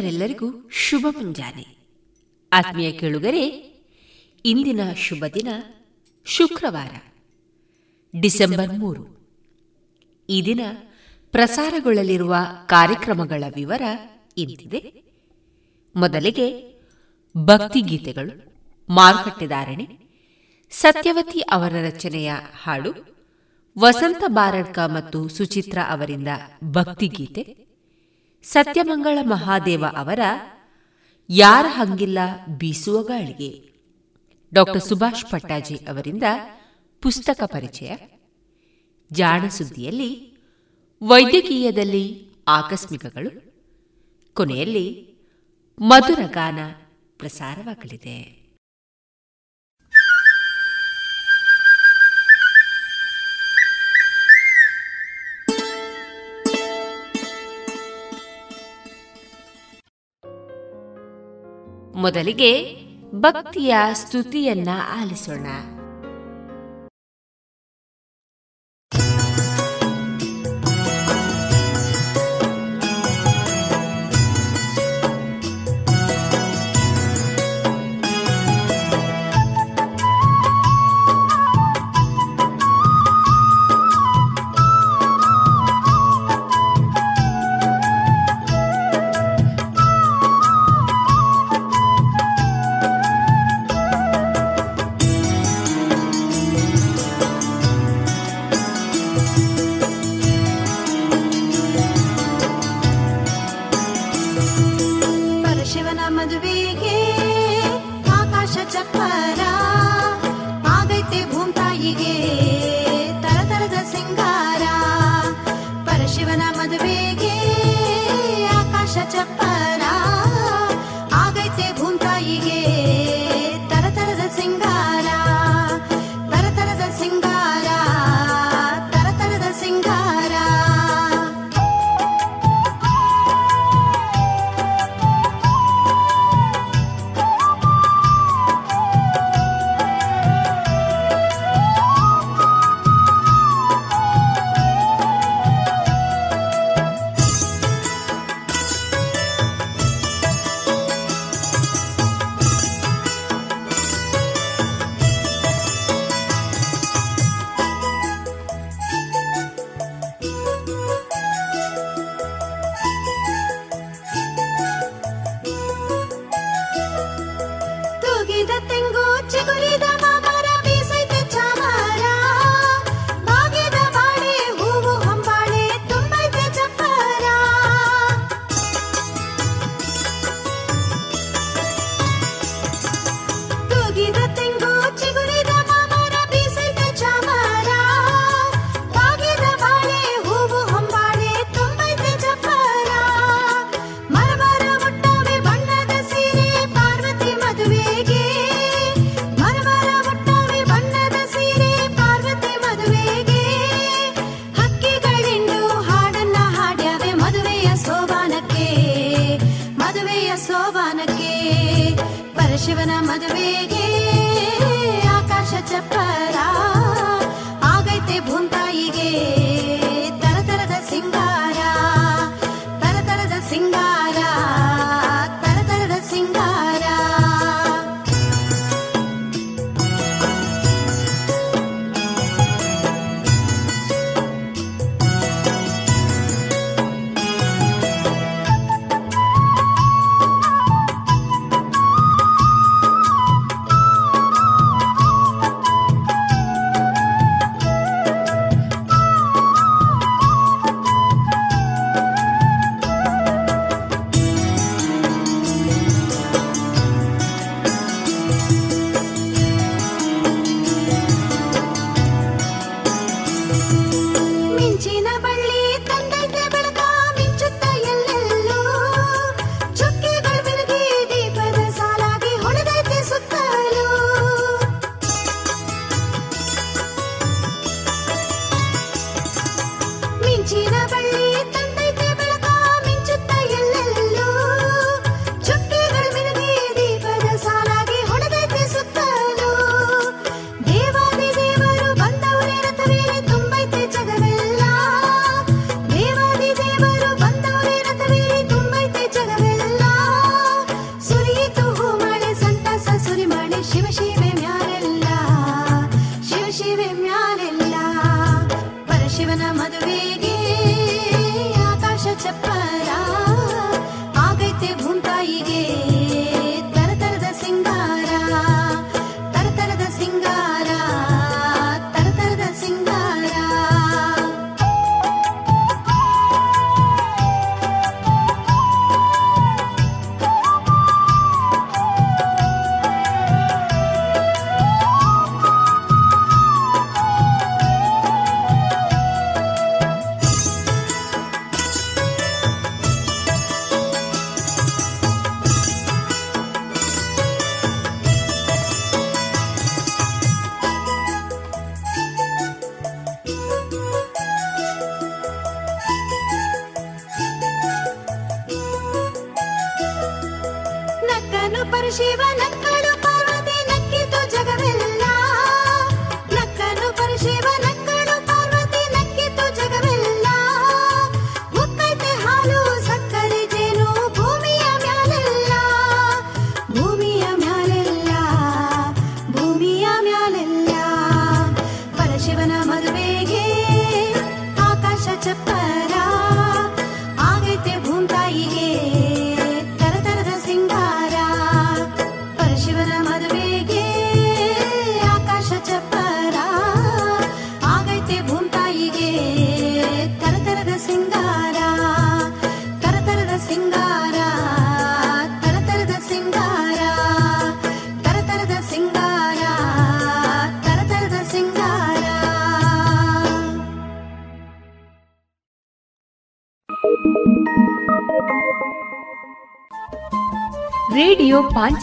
ಕೇಳುಗರೆಲ್ಲರಿಗೂ ಶುಭ ಮುಂಜಾನೆ. ಆತ್ಮೀಯ ಕೇಳುಗರೆ, ಇಂದಿನ ಶುಭ ದಿನ ಶುಕ್ರವಾರ, ಡಿಸೆಂಬರ್ ಮೂರು. ಈ ದಿನ ಪ್ರಸಾರಗೊಳ್ಳಲಿರುವ ಕಾರ್ಯಕ್ರಮಗಳ ವಿವರ ಇಂತಿದೆ. ಮೊದಲಿಗೆ ಭಕ್ತಿಗೀತೆಗಳು ಮಾರುಕಟ್ಟೆದಾರಣೆ ಸತ್ಯವತಿ ಅವರ ರಚನೆಯ ಹಾಡು, ವಸಂತ ಬಾರಡ್ಕ ಮತ್ತು ಸುಚಿತ್ರ ಅವರಿಂದ ಭಕ್ತಿಗೀತೆ ಸತ್ಯಮಂಗಳ ಮಹಾದೇವ ಅವರ ಯಾರ ಹಂಗಿಲ್ಲ ಬೀಸುವ ಗಾಳಿಗೆ. ಡಾಕ್ಟರ್ ಸುಭಾಷ್ ಪಟ್ಟಾಜಿ ಅವರಿಂದ ಪುಸ್ತಕ ಪರಿಚಯ. ಜಾಣ ಸುದ್ದಿಯಲ್ಲಿ, ವೈದ್ಯಕೀಯದಲ್ಲಿ ಆಕಸ್ಮಿಕಗಳು. ಕೊನೆಯಲ್ಲಿ ಮಧುರ ಗಾನ ಪ್ರಸಾರವಾಗಲಿದೆ. ಮೊದಲಿಗೆ ಭಕ್ತಿಯ ಸ್ತುತಿಯನ್ನ ಆಲಿಸೋಣ.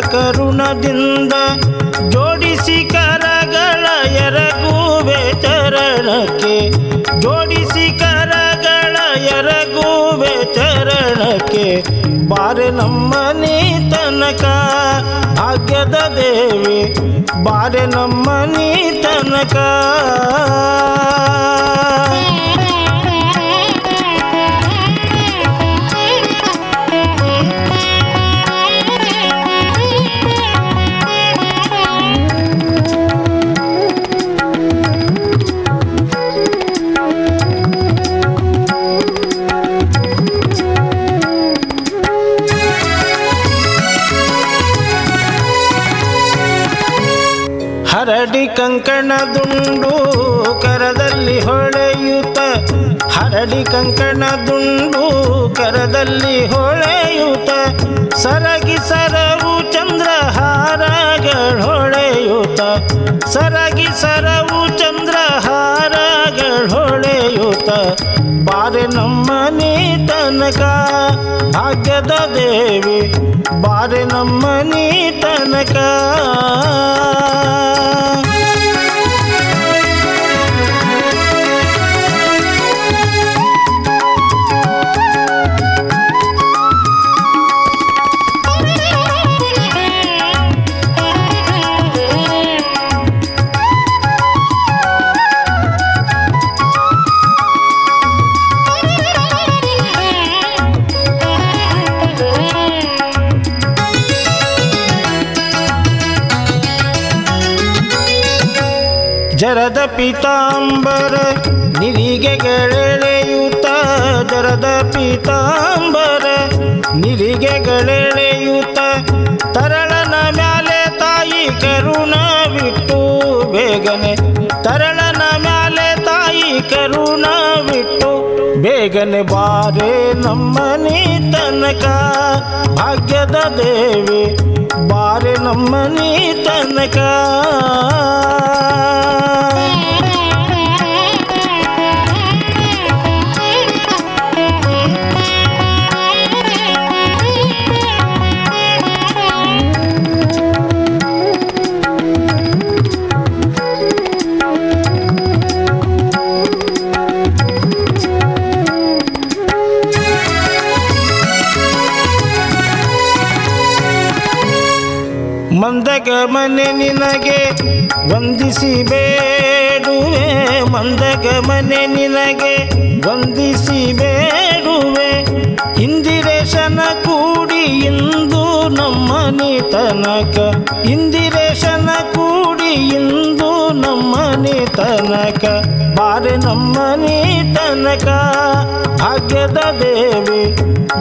ಕರುಣದಿಂದ ಜೋಡಿಸಿ ಕರಗಳ ಎರಗುವೆ ಚರಣಕ್ಕೆ, ಜೋಡಿಸಿ ಕರಗಳ ಎರಗುವೆ ಚರಣಕ್ಕೆ. ಬಾರೆ ನಮ್ಮನೆ ತನಕ ಆಗ್ಯದ ದೇವಿ, ಬಾರೆ ನಮ್ಮನೆ ತನಕ ಕಂಕಣ ದುಂಡು ಕರದಲ್ಲಿ ಹೊಳೆಯುತ್ತ. ಹರಡಿ ಕಂಕಣ ದುಂಡು ಕರದಲ್ಲಿ ಹೊಳೆಯುತ್ತ. ಸರಗಿ ಸರವು ಚಂದ್ರಹಾರಗಳೊಳೆಯುತ ಸರಗಿ ಸರವು ಚಂದ್ರಹಾರಗಳೊಳೆಯುತ ಬಾರೆ ನಮ್ಮನಿ ತನಕ ಭಾಗ್ಯದ ದೇವಿ, ಬಾರೆ ನಮ್ಮನಿ ತನಕ ಜರದ ನಿರಿಗೆ ನಿರಿಗೆಗಳೆಳೆಯುತ್ತ ಜರದ ಪೀತಾಂಬರ ನಿರಿಗೆಗಳೆಳೆಯುತ್ತ ತರಳನ ಮ್ಯಾಲೆ ತಾಯಿ ಕರುಣ ಬಿಟ್ಟು ಬೇಗನೆ ತರಳನ ಮ್ಯಾಲೆ ತಾಯಿ ಕರುಣ ಬಿಟ್ಟು ಬೇಗನೆ ಬಾರೆ ನಮ್ಮನಿ ತನಕ, ಭಾಗ್ಯದ ದೇವಿ, ಬಾರೆ ನಮ್ಮನಿ ತನಕ. ಮಂದಗ ಮನೆ ನಿನಗೆ ವಂದಿಸಿ ಬೇಡುವೆ ಮಂದಗ ಮನೆ ನಿನಗೆ ವಂದಿಸಿ ಬೇಡುವೆ ಇಂದಿರೇಶನ ಕೂಡಿ ಇಂದು ನಮ್ಮನೆ ತನಕ ಇಂದಿರೇಶನ ಕೂಡಿ ಇಂದು ನಮ್ಮನೆ ತನಕ ಬಾರೆ ನಮ್ಮನೆ ತನಕ ಭಾಗ್ಯದ ದೇವಿ,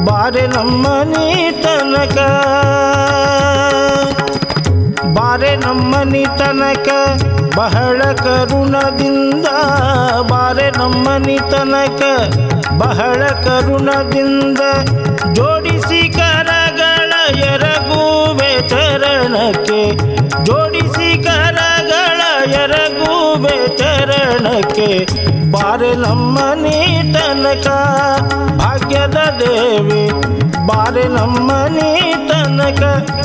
ಬಾರೆ ನಮ್ಮನೆ ತನಕ ಬಾರೆ ನಮ್ಮನಿ ತನಕ ಬಹಳ ಕರುಣದಿಂದ, ಬಾರೆ ನಮ್ಮನಿ ತನಕ ಬಹಳ ಕರುಣದಿಂದ ಜೋಡಿಸಿ ಕರಗಳ ಎರಗುವೆ ಚರಣಕ್ಕೆ ಜೋಡಿಸಿ ಚರಣಕ್ಕೆ ಬಾರೆ ನಮ್ಮನಿ ತನಕ ಭಾಗ್ಯದ ದೇವಿ. ಬಾರೆ ನಮ್ಮನಿ ತನಕ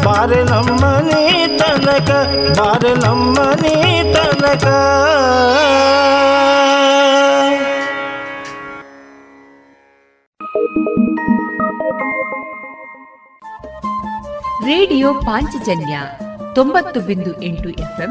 ಬಾರೆ ನಮ್ಮನಿ ತನಕ ಬಾರೆ ನಮ್ಮನಿ ತನಕ ರೇಡಿಯೋ ಪಾಂಚಜನ್ಯ ತೊಂಬತ್ತು ಬಿಂದು ಎಂಟು ಎಫ್ಎಂ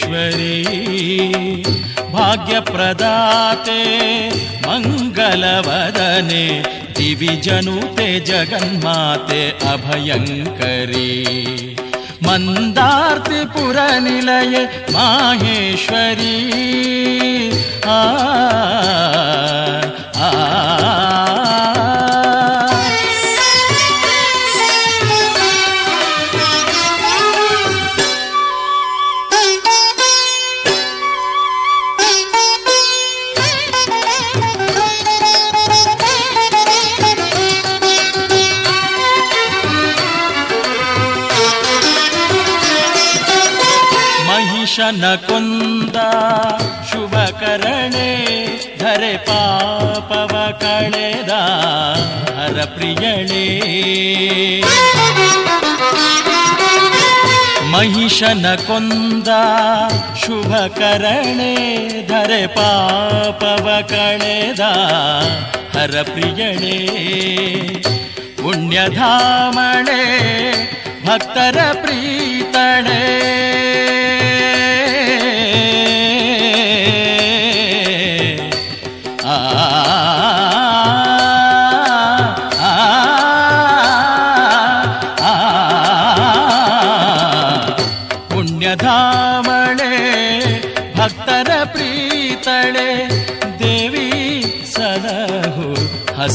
ईश्वरी भाग्यप्रदाते मङ्गलवदने टिवि जनुते जगन्माते अभयङ्करी मन्दार्तिपुरनिलये माहेश्वरी आ, आ, आ, आ जनकुन्द शुभकरणे धरे पापव कणेदा हरप्रियणे शुभ शुभकरणे धरे पापव कणेदा हरप्रियणे पुण्यधामणे भक्तर प्रीतणे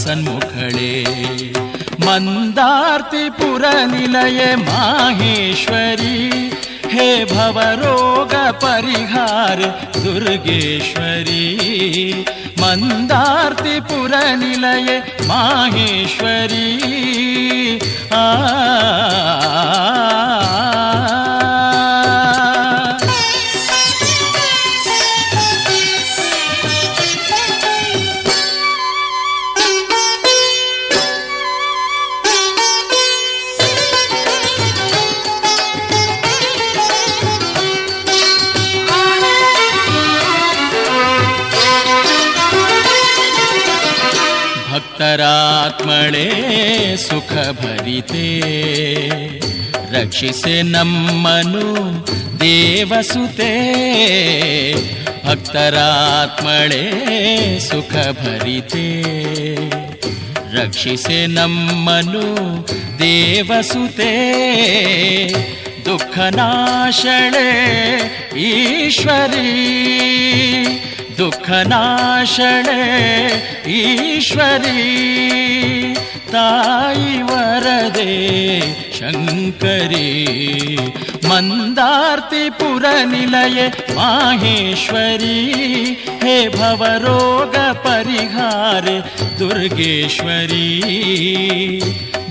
सन्मुखळे मन्दार्तिपुरनिलये माहेश्वरी हे भव रोग परिहार दुर्गेश्वरी मन्दार्तिपुरनिलये माहेश्वरी आ ಅಂತರಾತ್ಮಳೆ ಸುಖ ಭರಿತೆ ರಕ್ಷಿಸೆ ನಮ್ಮನು ದೇವಸುತೆ ಭಕ್ತರಾತ್ಮಳೆ ಸುಖ ಭರಿತೆ ರಕ್ಷಿಸೆ ನಮ್ಮನು ದೇವಸುತೆ ದುಃಖನಾಶಳೆ ಈಶ್ವರೀ दुःखनाशणे ईश्वरी तायि वरदे शङ्करी मन्दार्तिपुरनिलये माहेश्वरी हे भवरोगपरिहारे दुर्गेश्वरी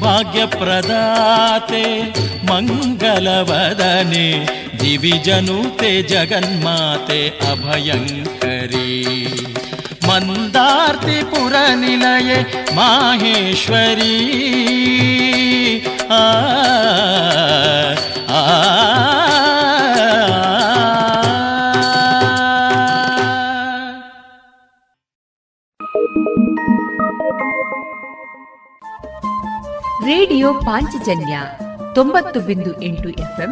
भाग्यप्रदाते मङ्गलवदने दिविजनुते जगन्माते अभयङ्करी मन्दार्तिपुरनिलये माहेश्वरी आ ರೇಡಿಯೋ ಪಾಂಚಜನ್ಯ ತೊಂಬತ್ತು ಬಿಂದು ಎಂಟು ಎಫ್ಎಂ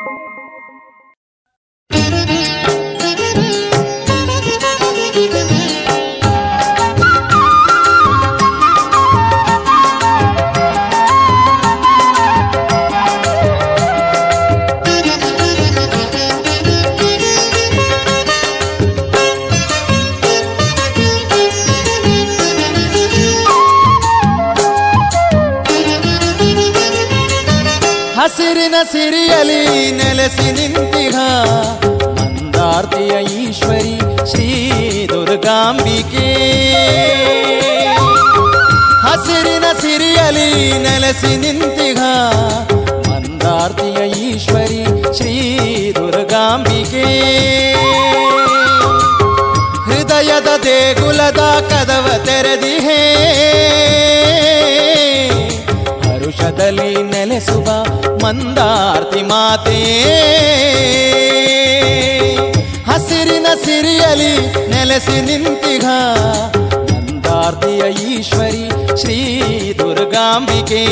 ಸಿರಿಯಲಿ ನೆಲೆಸಿ ನಿಂತಿಹ ಮಂದಾರ್ತಿಯ ಈಶ್ವರಿ ಶ್ರೀ ದುರ್ಗಾಂಬಿಕೆ. ಹಸಿರಿನ ಸಿರಿಯಲಿ ನೆಲೆಸಿ ನಿಂತಿಹ ಮಂದಾರ್ತಿಯ ಈಶ್ವರಿ ಶ್ರೀ ದುರ್ಗಾಂಬಿಕೆ. ಹೃದಯದ ದೇಗುಲದ ಕದವ ತೆರೆದಿಹೇ. ಹರುಷದಲ್ಲಿ ನೆಲೆಸುವ ಮಂದಾರ್ತಿ ಮಾತೆ. ಹಸಿರಿನ ಸಿರಿಯಲಿ ನೆಲೆಸಿ ನಿಂತಿಗ. ಮಂದಾರ್ತಿಯ ಈಶ್ವರಿ ಶ್ರೀ ದುರ್ಗಾಂಬಿಕೆ.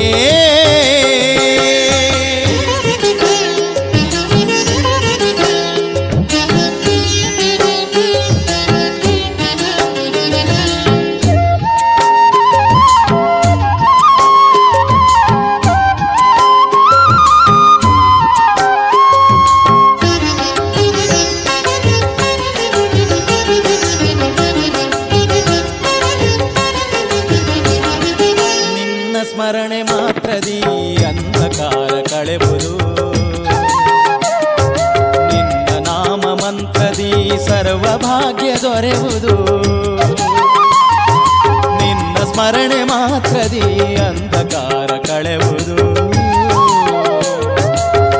ಸ್ಮರಣೆ ಮಾತ್ರದಿ ಅಂಧಕಾರ ಕಳೆವುದು.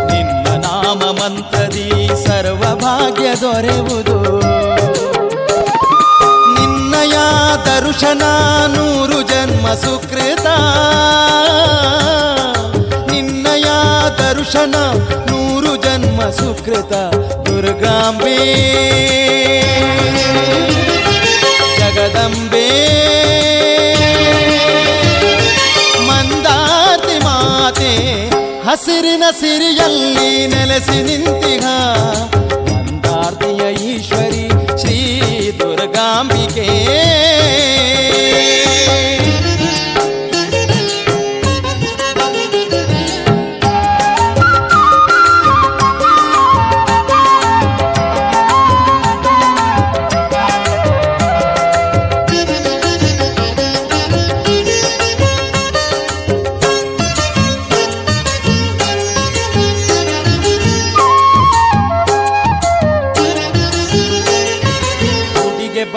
ನಿನ್ನ ನಾಮ ಮಂತ್ರದಿ ಸರ್ವ ಭಾಗ್ಯ ದೊರೆವುದು. ನಿನ್ನಯ ದರ್ಶನ ನೂರು ಜನ್ಮ ಸುಕೃತ. ನಿನ್ನಯ ದರ್ಶನ ನೂರು ಜನ್ಮ ಸುಕೃತ ದುರ್ಗಾಂಬೆ. ಜಗದಂಬೆ. ಹಸಿರಿನ ಸಿರಿಯಲ್ಲಿ ನೆಲೆಸಿ ನಿಂತಿಹ ಮಂದಾರ್ತಿಯ ಈಶ್ವರಿ ಶ್ರೀ ದುರ್ಗಾಂಬಿಕೆ.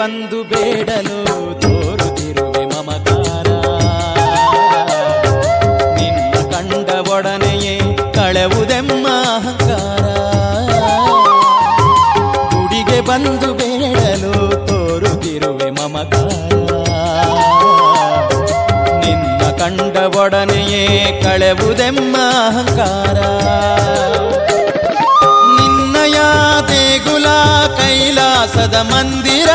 ಬಂದು ಬೇಡಲು ತೋರುತ್ತಿರುವೆ ಮಮಕಾರ. ನಿನ್ನ ಕಂಡ ಒಡನೆಯೇ ಕಳೆವುದೆಮ್ಮ ಅಹಂಕಾರ. ಗುಡಿಗೆ ಬಂದು ಬೇಡಲು ತೋರುತ್ತಿರುವೆ ಮಮಕಾರ. ನಿನ್ನ ಕಂಡ ಒಡನೆಯೇ ಕಳೆವುದೆಮ್ಮ ಅಹಂಕಾರ. ಕೈಲಾಸದ ಮಂದಿರ.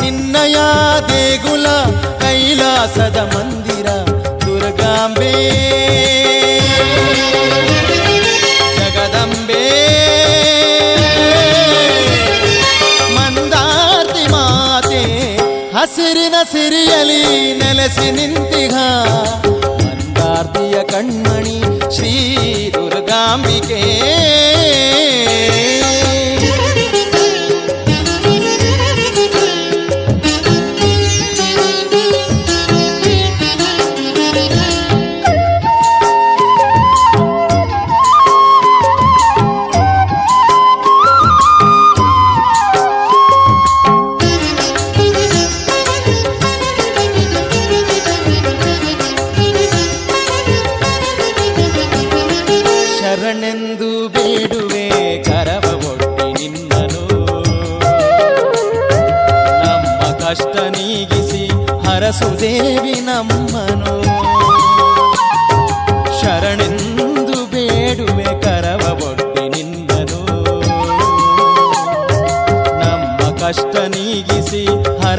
ನಿನ್ನಯ ದೇಗುಲ ಕೈಲಾಸದ ಮಂದಿರ, ದುರ್ಗಾಂಬೆ? ಹಸಿರಿನ ಸಿರಿಯಲಿ ನೆಲೆಸಿ ನಿಂತಿಹ ಮಂದಾರ್ತಿಯ ಕಣ್ಮಣಿ ಶ್ರೀ ದುರ್ಗಾಂಬಿಕೆ.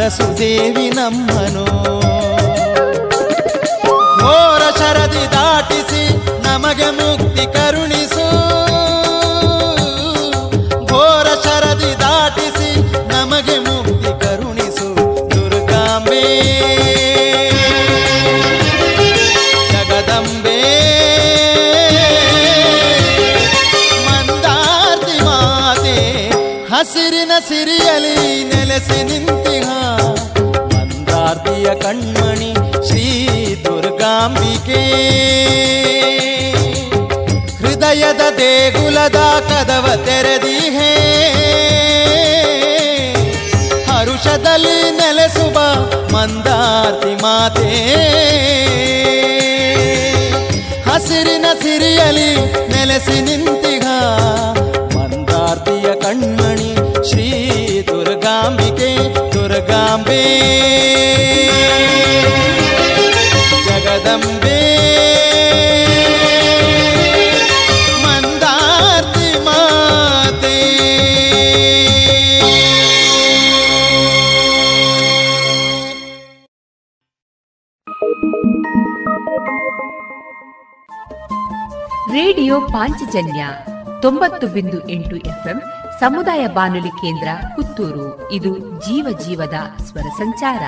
ಹರಸುದೇವಿ ನಮ್ಮನು. ಘೋರ ಶರದಿ ದಾಟಿಸಿ ನಮಗೆ ಮುಕ್ತಿ ಕರುಣಿಸು. ಘೋರ ಶರದಿ ದಾಟಿಸಿ ನಮಗೆ ಮುಕ್ತಿ ಕರುಣಿಸು. ದುರ್ಗಾಂಬೆ. ಜಗದಂಬೆ. ಮಂದಾರ್ತಿ ಮಾತೆ, ಹಸಿರಿನ ಸಿರಿಯಲಿ ನೆಲೆಸಿ ಮಂದಾರ್ತಿಯ ಕಣ್ಮಣಿ ಶ್ರೀ ದುರ್ಗ ದುರ್ಗಾಂಬಿಕೆ. ಹೃದಯದ ದೇಗುಲದ ಕದವ ತೆರೆದಿಹೇ ಹರುಷದಲ್ಲಿ ನೆಲೆಸುವ ಮಂದಾರ್ತಿ ಮಾತೆ. ಹಸಿರಿನ ಸಿರಿಯಲಿ ನೆಲೆಸಿ ನಿಂತಿಗ ಮಂದಾರ್ತಿಯ ಕಣ್ಮಣಿ ಶ್ರೀ ದುರ್ಗಾಂಬಿಕೆ ದುರ್ಗಾಂಬೆ. ಜಗದಂಬೆ. ರೇಡಿಯೋ ಪಾಂಚಜನ್ಯ ತೊಂಬತ್ತು ಬಿಂದು ಎಂಟು ಎಫ್ಎಂ ಸಮುದಾಯ ಬಾನುಲಿ ಕೇಂದ್ರ ಪುತ್ತೂರು ಇದು ಜೀವ ಜೀವದ ಸ್ವರ ಸಂಚಾರ.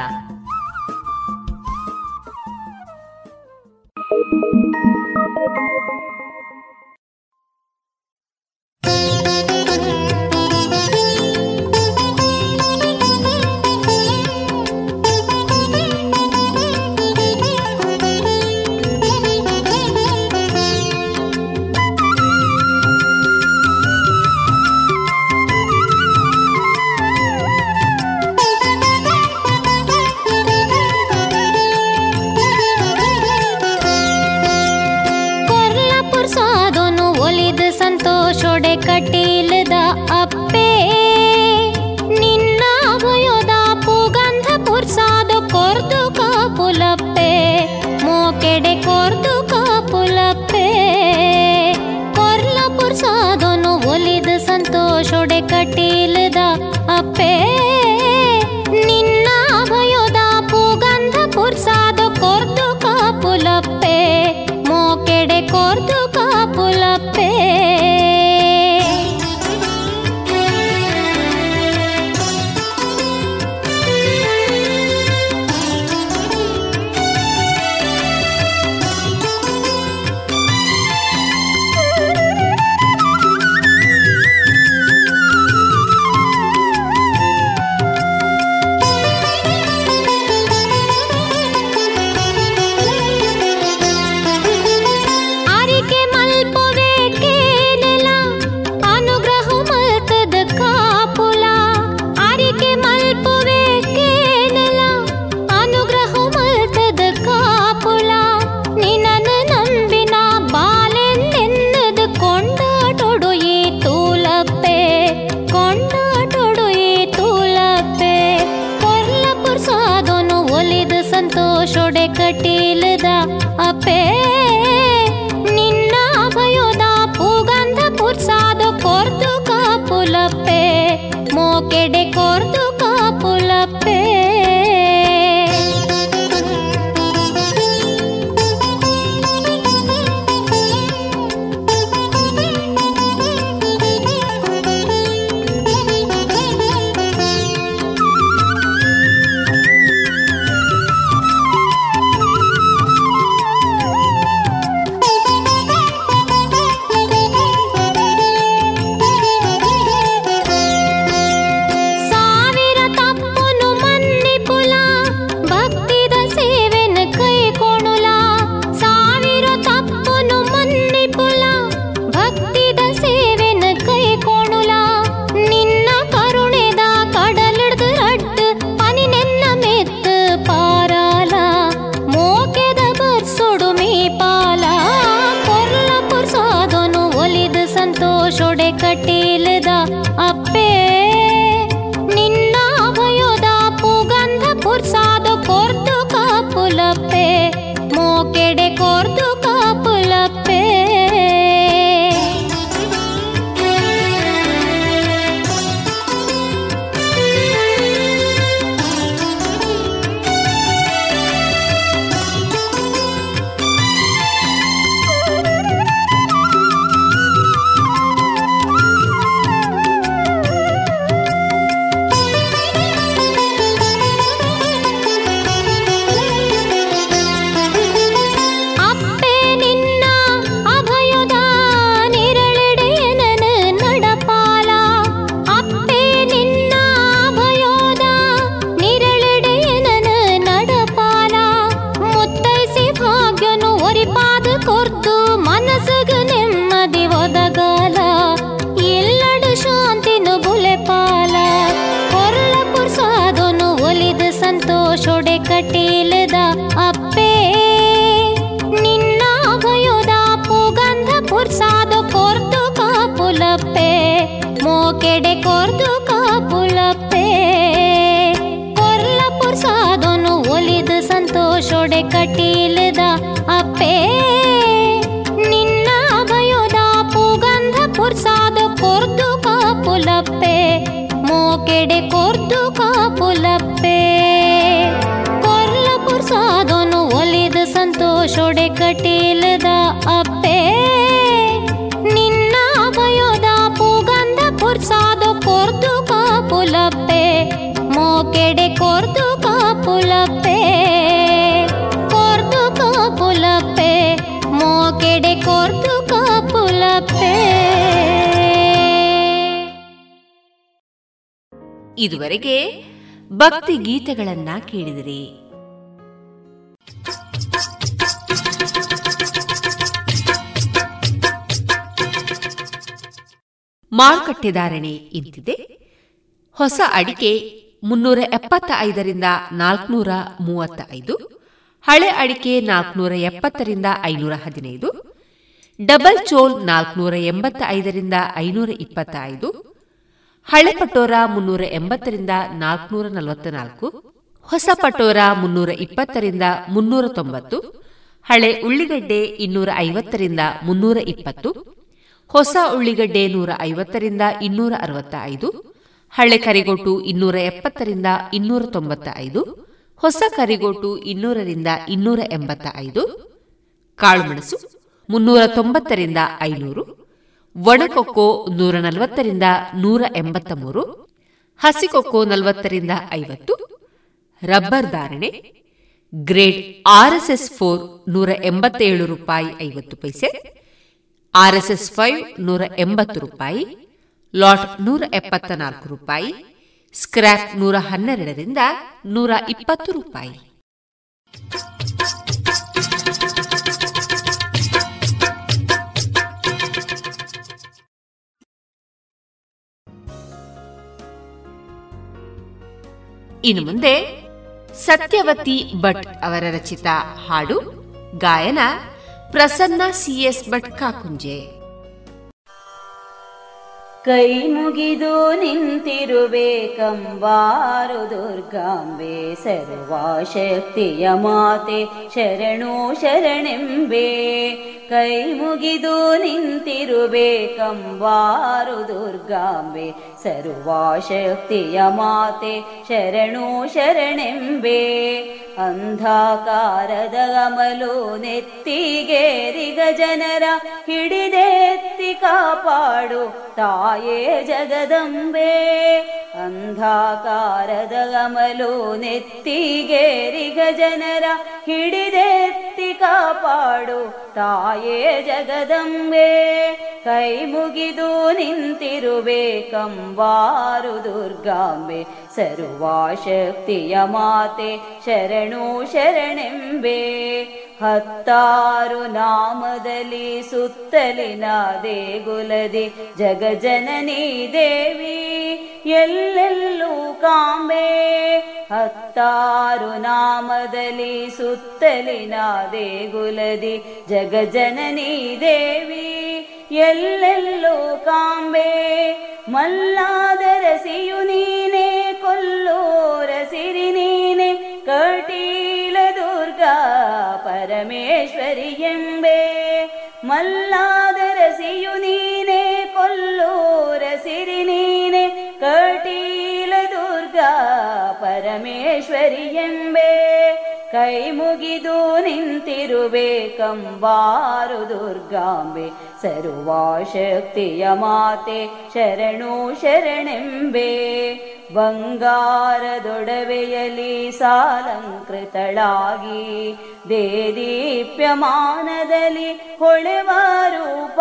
ಇದುವರೆಗೆ ಭಕ್ತಿ ಗೀತೆಗಳನ್ನ ಕೇಳಿದಿರಿ. ಮಾರುಕಟ್ಟೆ ಧಾರಣೆ ಇಂತಿದೆ. ಹೊಸ ಅಡಿಕೆ ಮುನ್ನೂರ ಎಪ್ಪತ್ತ ಐದರಿಂದ ನಾಲ್ಕುನೂರ ಮೂವತ್ತ ಐದು ಹಳೆ ಅಡಿಕೆ ನಾಲ್ಕುನೂರ ಎಪ್ಪತ್ತರಿಂದ ಐನೂರ ಹದಿನೈದು, ಡಬಲ್ ಚೋಲ್ ನಾಲ್ಕುನೂರ ಎಂಬತ್ತ ಐದರಿಂದ ಐನೂರ ಇಪ್ಪತ್ತ ಐದು ಹಳೆ ಪಟೋರ ಮುನ್ನೂರ ಎಂಬತ್ತರಿಂದ ನಾಲ್ಕುನೂರ ನಲವತ್ತ ನಾಲ್ಕು ಹೊಸ ಪಟೋರ ಮುನ್ನೂರ ಇಪ್ಪತ್ತರಿಂದ ಮುನ್ನೂರ ತೊಂಬತ್ತು, ಹಳೆ ಉಳ್ಳಿಗಡ್ಡೆ ಇನ್ನೂರ ಐವತ್ತರಿಂದ ಮುನ್ನೂರ ಇಪ್ಪತ್ತು, ಹೊಸ ಉಳ್ಳಿಗಡ್ಡೆ ನೂರ ಐವತ್ತರಿಂದ ಇನ್ನೂರ ಅರವತ್ತ ಐದು ಹಳೆ ಕರಿಗೋಟು ಇನ್ನೂರ ಎಪ್ಪತ್ತರಿಂದ ಇನ್ನೂರ ತೊಂಬತ್ತ ಐದು ಹೊಸ ಕರಿಗೋಟು ಇನ್ನೂರರಿಂದ ಇನ್ನೂರ ಎಂಬತ್ತ ಐದು ಕಾಳುಮೆಣಸು ಮುನ್ನೂರ ತೊಂಬತ್ತರಿಂದ ಐನೂರು ಒಣಕೊಕ್ಕೋ ನೂರ ನಲವತ್ತರಿಂದ ನೂರ ಎಂಬತ್ತ ಮೂರು ಹಸಿಕೊಕ್ಕೋ ನಲವತ್ತರಿಂದ ಐವತ್ತು, ರಬ್ಬರ್ ಧಾರಣೆ, ಗ್ರೇಡ್ ಆರ್ಎಸ್ಎಸ್ ಫೋರ್ ನೂರ ಎಂಬತ್ತೇಳು ರೂಪಾಯಿ ಐವತ್ತು ಪೈಸೆ, ಆರ್ಎಸ್ಎಸ್ ಫೈವ್ ನೂರ ಎಂಬತ್ತು ರೂಪಾಯಿ, ಲಾಟ್ ನೂರ ಎಪ್ಪತ್ತ ನಾಲ್ಕು ರೂಪಾಯಿ, ಸ್ಕ್ರ್ಯಾಪ್ ನೂರ ಹನ್ನೆರಡರಿಂದ ನೂರ ಇಪ್ಪತ್ತು ರೂಪಾಯಿ. ಇನ್ನು ಮುಂದೆ ಸತ್ಯವತಿ ಭಟ್ ಅವರ ರಚಿತ ಹಾಡು ಗಾಯನ ಪ್ರಸನ್ನ ಸಿಎಸ್ ಭಟ್ ಕಾಕುಂಜೆ. ಕೈ ಮುಗಿದು ನಿಂತಿರುವೆ ಕಂಬಾರು ದುರ್ಗಾಂಬೆ ಸರ್ವಶಕ್ತಿಯ ಮಾತೆ ಶರಣು ಶರಣೆಂಬೆ. ಕೈ ಮುಗಿದು ನಿಂತಿರುವೆ ಕಂಬಾರು ದುರ್ಗಾಂಬೆ ಸರ್ವಶಕ್ತಿಯ ಮಾತೆ ಶರಣು ಶರಣೆಂಬೆ. ಅಂಧಾಕಾರದ ಗಮಲು ನೆತ್ತಿಗೇರಿಗ ಜನರ ಹಿಡಿದೆತ್ತಿ ಕಾಪಾಡು ತಾಯೇ ಜಗದಂಬೆ. ಅಂಧಾಕಾರದ ಗಮಲು ನೆತ್ತಿಗೇರಿಗ ಜನರ ಹಿಡಿದೆತ್ತಿ ಕಾಪಾಡು ತಾಯೇ ಜಗದಂಬೆ. ಕೈ ಮುಗಿದು ನಿಂತಿರುವೆ ಕಂಬಾರು ದುರ್ಗಾಂಬೆ. ಸರ್ವಾಶಕ್ತಿಯ ಮಾತೆ ಶರಣು ಶರಣೆಂಬೆ. ಹತ್ತಾರು ನಾಮದಲ್ಲಿ ಸುತ್ತಲಿನ ದೇಗುಲದಿ ಜಗಜನನಿ ದೇವಿ. ಎಲ್ಲೆಲ್ಲೂ ಕಾಂಬೆ. ಹತ್ತಾರು ನಾಮದಲ್ಲಿ ಸುತ್ತಲಿನ ದೇಗುಲದಿ ಜಗಜನನಿ ದೇವಿ. ಎಲ್ಲೆಲ್ಲೋ ಕಾಂಬೆ. ಮಲ್ಲಾದರಸಿಯು ಕೊಲ್ಲೋರ ಸಿರಿ ನೀನೆ ಕಟೀಲ ದುರ್ಗಾ ಪರಮೇಶ್ವರಿ ಎಂಬೆ. ಮಲ್ಲಾದರಸಿಯು ನೀನೆ, ಕೊಲ್ಲೂರ ಸಿರಿ ನೀನೆ, ಕಟೀಲ ದುರ್ಗಾ ಪರಮೇಶ್ವರಿ ಎಂಬೆ. ಕೈ ಮುಗಿದು ನಿಂತಿರುವೆ ಕಂಬಾರು ದುರ್ಗಾಂಬೆ. ಸರ್ವಾಶಕ್ತಿಯ ಮಾತೆ ಶರಣು ಶರಣೆಂಬೆ. ಬಂಗಾರದೊಡವೆಯಲಿ ಸಾಲಂಕೃತಳಾಗಿ ದೇದೀಪ್ಯಮಾನದಲ್ಲಿ ಹೊಳೆವ ರೂಪ.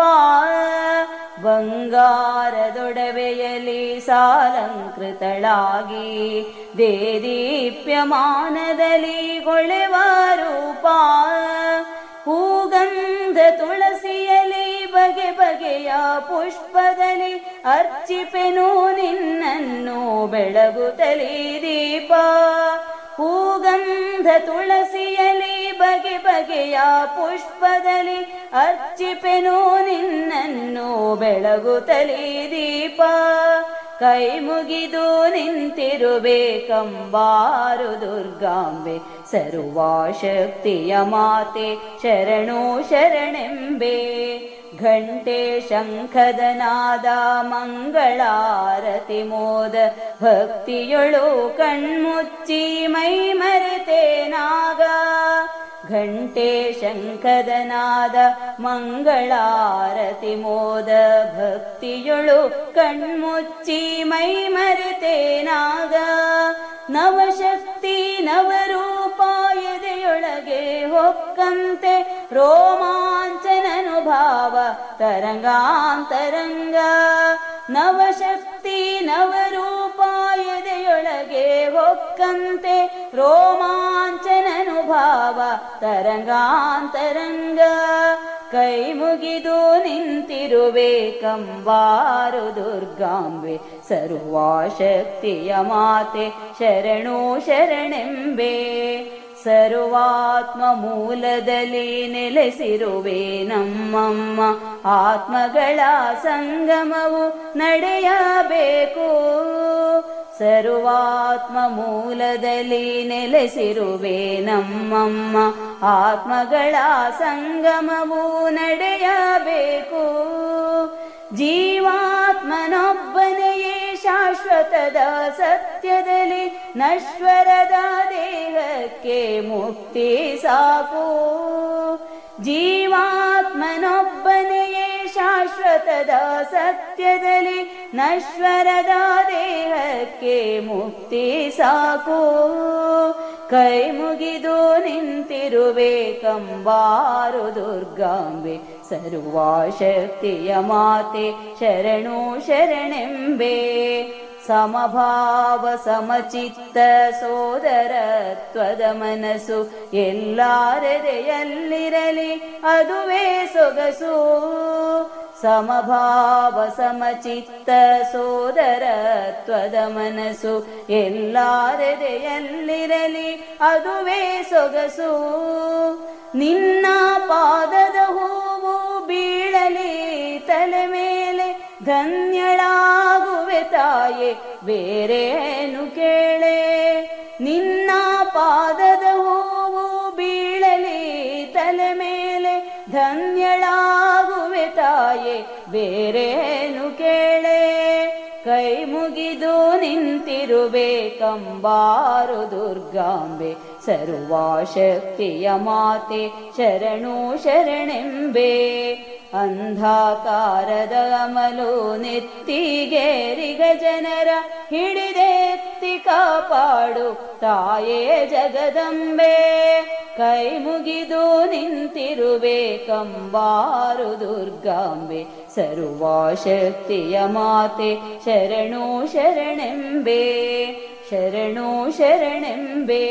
ಬಂಗಾರದೊಡವೆಯಲಿ ಸಾಲಂಕೃತಳಾಗಿ ದೇದೀಪ್ಯಮಾನದಲ್ಲಿ ಹೊಳೆವ ರೂಪ. ಹೂಗಂಧ ತುಳಸಿಯಲಿ ಬಗೆ ಬಗೆಯ ಪುಷ್ಪದಲ್ಲಿ ಅರ್ಚಿಪೆನು ನಿನ್ನನ್ನು ಬೆಳಗುತ್ತಲಿ ದೀಪ. ಹೂಗಂಧ ತುಳಸಿಯಲಿ ಬಗೆ ಬಗೆಯ ಪುಷ್ಪದಲ್ಲಿ ಅರ್ಚಿಪೆನು ನಿನ್ನನ್ನು ಬೆಳಗುತ್ತಲಿ ದೀಪ. ಕೈ ಮುಗಿದು ನಿಂತಿರುಬೇಕಂಬಾರು ದುರ್ಗಾಂಬೆ, ಸರ್ವಾಶಕ್ತಿಯ ಮಾತೆ ಶರಣು ಶರಣೆಂಬೆ. घण्टे शङ्खदनादा मङ्गलारति मोद कण्मुच्ची मै मरते नागा ಘಂಟೆ ಶಂಖದನಾದ ಮಂಗಳಾರತಿ ಮೋದ ಭಕ್ತಿಯೊಳು ಕಣ್ಮುಚ್ಚಿ ಮೈ ಮರೆತೇನಾಗ ನವಶಕ್ತಿ ನವರೂಪಾಯದೆಯೊಳಗೆ ಹೊಕ್ಕಂತೆ ರೋಮಾಂಚನನು ಭಾವ ತರಂಗಾಂತರಂಗ. ನವಶಕ್ತಿ ನವರೂಪಾಯದೆಯೊಳಗೆ ಹೊಕ್ಕಂತೆ ರೋಮಾಂಚನನು ಭಾವ ತರಂಗಾಂತರಂಗ. ಕೈ ಮುಗಿದು ನಿಂತಿರುವೆ ಕಂಬಾರು ದುರ್ಗಾಂಬೆ. ಸರ್ವಾಶಕ್ತಿಯ ಮಾತೆ ಶರಣು ಶರಣೆಂಬೆ. ಸರ್ವಾತ್ಮ ಮೂಲದಲ್ಲಿ ನೆಲೆಸಿರುವೆ ನಮ್ಮಮ್ಮ ಆತ್ಮಗಳ ಸಂಗಮವು ನಡೆಯಬೇಕು. ಸರ್ವಾತ್ಮ ಮೂಲದಲ್ಲಿ ನೆಲೆಸಿರುವೆ ನಮ್ಮಮ್ಮ ಆತ್ಮಗಳ ಸಂಗಮವು ನಡೆಯಬೇಕು. ಜೀವಾತ್ಮನೊಬ್ಬನೆಯೇ ಶಾಶ್ವತದ ಸತ್ಯದಲ್ಲಿ ನಶ್ವರದ ದೇಹಕ್ಕೆ ಮುಕ್ತಿ ಸಾಕು. ಜೀವಾತ್ಮನೊಬ್ಬನೆಯೇ ಶಾಶ್ವತದ ಸತ್ಯದಲ್ಲಿ ನಶ್ವರದ ದೇಹಕ್ಕೆ ಮುಕ್ತಿ ಸಾಕು. ಕೈ ಮುಗಿದು ನಿಂತಿರುಬೇಕಂಬಾರು ದುರ್ಗಾಂಬೆ ಸರ್ವಾಶಕ್ತಿಯ ಮಾತೆ ಶರಣು ಶರಣೆಂಬೆ. ಸಮಭಾವ ಸಮಚಿತ್ತ ಸೋದರತ್ವದ ಮನಸ್ಸು ಎಲ್ಲಾರೆದೆಯಲ್ಲಿರಲಿ ಅದುವೇ ಸೊಗಸು. ಸಮಭಾವ ಸಮಚಿತ್ತ ಸೋದರತ್ವದ ಮನಸ್ಸು ಎಲ್ಲಾರೆದೆಯಲ್ಲಿರಲಿ ಅದುವೇ ಸೊಗಸು. ನಿನ್ನ ಪಾದದ ಬೀಳಲಿ ತಲೆ ಮೇಲೆ ಧನ್ಯಳಾಗುವೆ ತಾಯೆ, ಬೇರೇನು ಕೇಳೆ? ನಿನ್ನ ಪಾದದ ಹೂವು ಬೀಳಲಿ, ತಲೆ ಮೇಲೆ ಧನ್ಯಳಾಗುವೆ ತಾಯೆ, ಬೇರೇನು ಕೇಳೆ? ಕೈ ಮುಗಿದು ನಿಂತಿರುಬೇಕಂಬಾರು ದುರ್ಗಾಂಬೆ, ಸರ್ವಾಶಕ್ತಿಯ ಮಾತೆ, ಶರಣು ಶರಣೆಂಬೆ. ಅಂಧಾಕಾರದ ಅಮಲು ನೆತ್ತಿಗೇರಿಗ ಜನರ ಹಿಡಿದೆತ್ತಿ ಕಾಪಾಡು ತಾಯೇ ಜಗದಂಬೆ ಕೈ ಮುಗಿದು ನಿಂತಿರುಬೇಕಂಬಾರು ದುರ್ಗಾಂಬೆ ಸರ್ವಾಶಕ್ತಿಯ ಮಾತೆ ಶರಣು ಶರಣೆಂಬೆ ಶರಣು ಶರಣೆಂಬೆ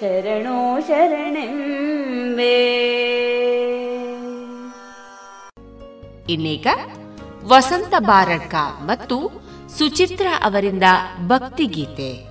ಶರಣು ಶರಣೆಂಬೆ ಇನ್ನೀಗ ವಸಂತ ಬಾರಡ್ಕ ಮತ್ತು ಸುಚಿತ್ರ ಅವರಿಂದ ಭಕ್ತಿಗೀತೆ.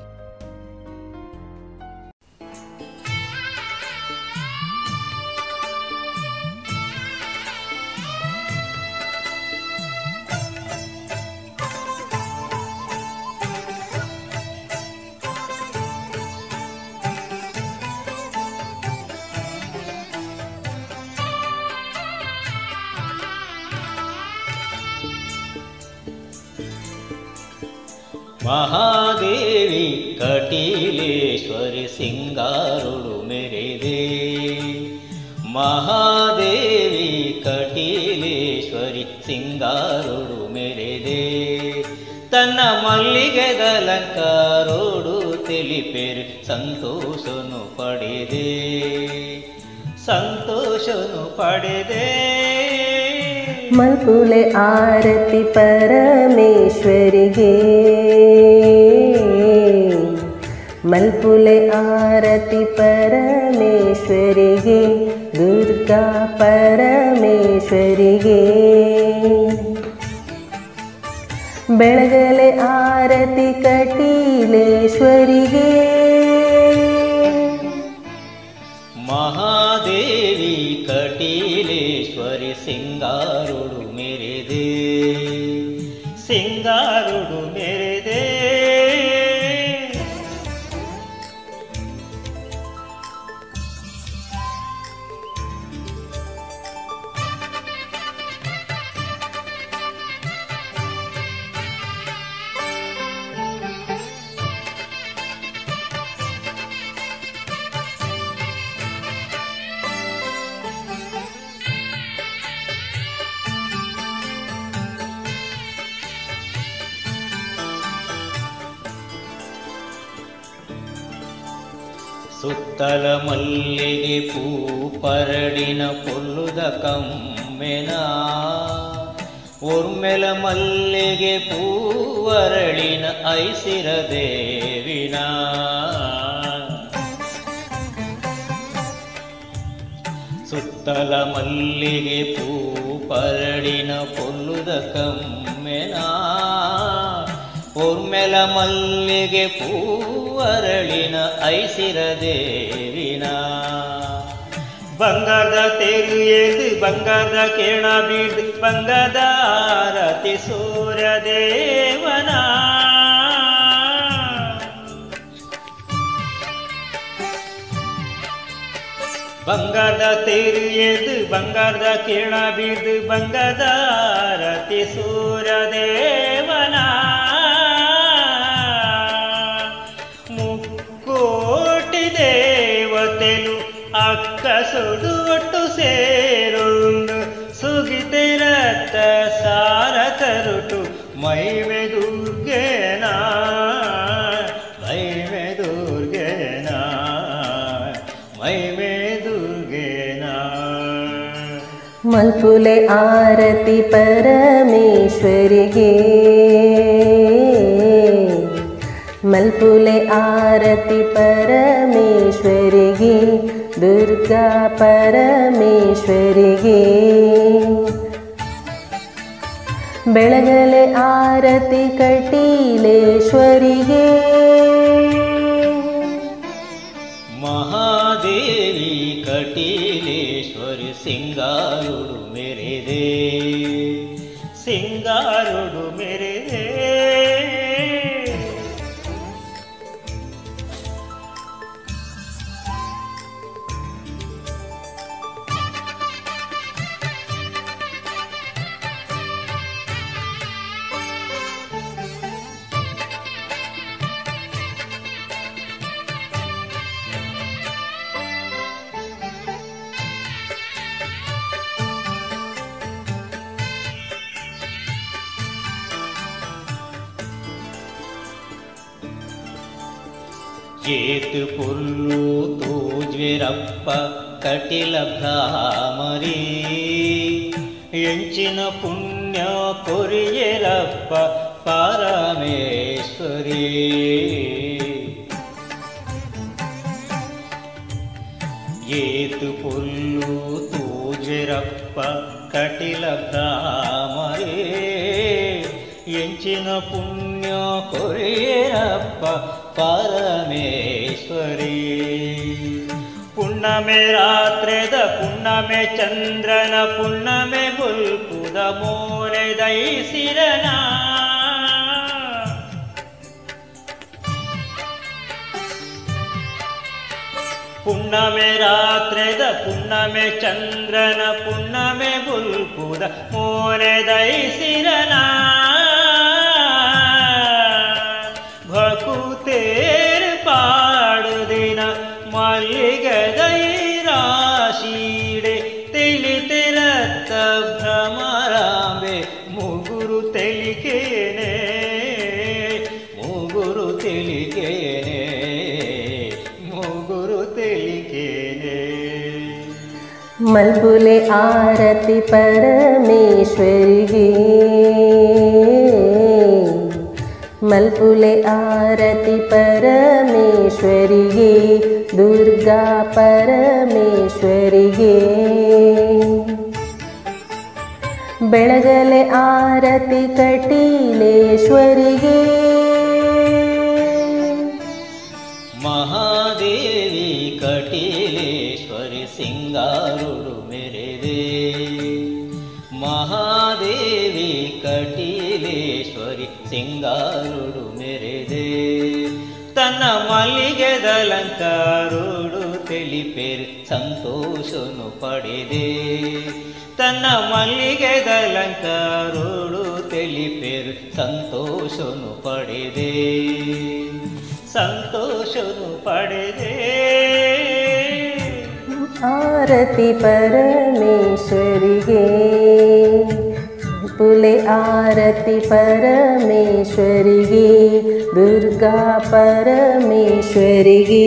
ಮಹಾದೇವಿ ಕಟೀಲೇಶ್ವರಿ ಸಿಂಗಾರುಳು ದೇ ಮಹಾದೇವಿ ಕಟೀಲೇಶ್ವರಿ ಸಿಂಗಾರುಳು ದೇ ತನ್ನ మల్లిగదలంకారుడు తెలిపేరు ಸಂತೋಷನು ಪಡೆದೆ. ಸಂತೋಷನು ಪಡೆದೆ. ಮಲ್ಪುಲೆ ಆರತಿ ಪರಮೇಶ್ವರಿಗೆ ಮಲ್ಪುಲೆ ಆರತಿ ಪರಮೇಶ್ವರಿಗೆ ದುರ್ಗಾ ಪರಮೇಶ್ವರಿಗೆ ಬೆಳಗಲೆ ಆರತಿ ಕಟೀಲೇಶ್ವರಿಗೆ ಮಹಾದೇವಿ ಕಟೀಲೇಶ್ವರಿ ಸಿಂಗಾರುಡು ಮೆರೆದೆ ಮಲ್ಲಿಗೆ ಪೂ ಪರಡಿನ ಪೊಲ್ಲುದ ಕಮ್ಮೆನ. ಉರ್ಮೆಲ ಮಲ್ಲಿಗೆ ಪೂವರಳಿನ ಐಸಿರ ದೇವಿನ. ಸುತ್ತಲ ಮಲ್ಲಿಗೆ ಪೂ ಪರಡಿನ ಪೊಲ್ಲುದ ಕಮ್ಮೆನ. ಉರ್ಮೆಲ ಮಲ್ಲಿಗೆ ಪೂವರಳಿನ ಐಸಿರ ದೇವಿನ. ಬಂಗಾರದ ತೇರು ಏದು ಬಂಗಾರದ ಕೇಣ ಬೀಡು ಬಂಗಾರದ ಆರತಿ ಸೂರ್ಯ ದೇವನ ಬಂಗಾರದ ತೇರು ಏದು ಬಂಗಾರದ ಕೇಣ ಬೀರ್ದು, ಬಂಗಾರದ ಆರತಿ ಸೂರ್ಯ ದೇವನ ದೇವತೆಲು ಅಕ್ಕ ಸುಡು ಒಟ್ಟು ಸೇರುಂಡು ಸುಗಿತಿರತ್ತ ಸಾರ ತರುಟು ಮೈವೆ ದುರ್ಗೆನಾ ಮೈವೆ ದುರ್ಗೆನಾ ಮೈವೆ ದುರ್ಗೆನಾ ಮಲ್ಪುಲೆ ಆರತಿ ಪರಮೇಶ್ವರಿಗೆ ಮಲ್ಪುಲೆ ಆರತಿ ಪರಮೇಶ್ವರಿಗೆ ದುರ್ಗಾ ಪರಮೇಶ್ವರಿಗೆ ಬೆಳಗಲೆ ಆರತಿ ಕಟೀಲೇಶ್ವರಿಗೆ ಮಹಾದೇವಿ ಕಟೀಲೇಶ್ವರಿ ಸಿಂಗಾರುಡು ಮೆರೆದೆ ಸಿಂಗಾರುಡು ಮೆರೆದೆ ತೂಜ್ವಿರಪ್ಪ ಕಟಿಲ ಭ್ರಾಮರಿ ಎಂಚಿನ ಪುಣ್ಯ ಕೊರಿಯರಪ್ಪ ಪರಮೇಶ್ವರಿ ಏತು ಪುಲ್ಲು ತೂಜ್ವಿರಪ್ಪ ಕಟಿಲ ಭ್ರಾಮರಿ ಎಂಚಿನ ಪುಣ್ಯ ಕೊರಿಯರಪ್ಪ ಪರಮೇಶ್ವರಿ ಪುಣ್ಣಮೆ ರಾತ್ರೆದ ಪುಣ್ಣಮೆ ಚಂದ್ರನ ಪುಣ್ಣಮೆ ಬುಲ್ಪುದ ಮೋನೆ ದಯಿಸಿರನ ಪುಣ್ಣಮೆ ರಾತ್ರೆದ ಪುಣ್ಣಮೆ ಚಂದ್ರನ ಪುಣ್ಣಮೆ ಬುಲ್ಪುದ ಮೋನೆ ದಯಿಸಿರನ ಮಲ್ಪುಲೆ ಆರತಿ ಪರಮೇಶ್ವರಿಗೆ ಮಲ್ಪುಲೆ ಆರತಿ ಪರಮೇಶ್ವರಿಗೆ ದುರ್ಗಾ ಪರಮೇಶ್ವರಿಗೆ ಬೆಳಗಲೆ ಆರತಿ ಕಟೀಲೇಶ್ವರಿಗೆ ಮಹಾದೇವಿ ಕಟೀಲೇಶ್ವರಿ ಸಿಂಗಾರುಡು ಮೆರೆದೆ. ಮಹಾದೇವಿ ಕಟೀಲೇಶ್ವರಿ ಸಿಂಗಾರುಡು ಮೆರೆದೆ. ತನ್ನ ಮಲ್ಲಿಗೆದಲಂಕಾರುಡು ತಿಳಿಪೇರು ಸಂತೋಷನು ಪಡೆದೆ. ತನ್ನ ಮಲ್ಲಿಗೆದಲಂಕಾರುಡು ತಿಳಿಪೇರು ಸಂತೋಷನು ಪಡೆದೆ. ಸಂತೋಷನು ಪಡೆದೆ. ಆರತಿ ಪರಮೇಶ್ವರಿಗೆ ಪುಲೆ ಆರತಿ ಪರಮೇಶ್ವರಿಗೆ ದುರ್ಗಾ ಪರಮೇಶ್ವರಿಗೆ.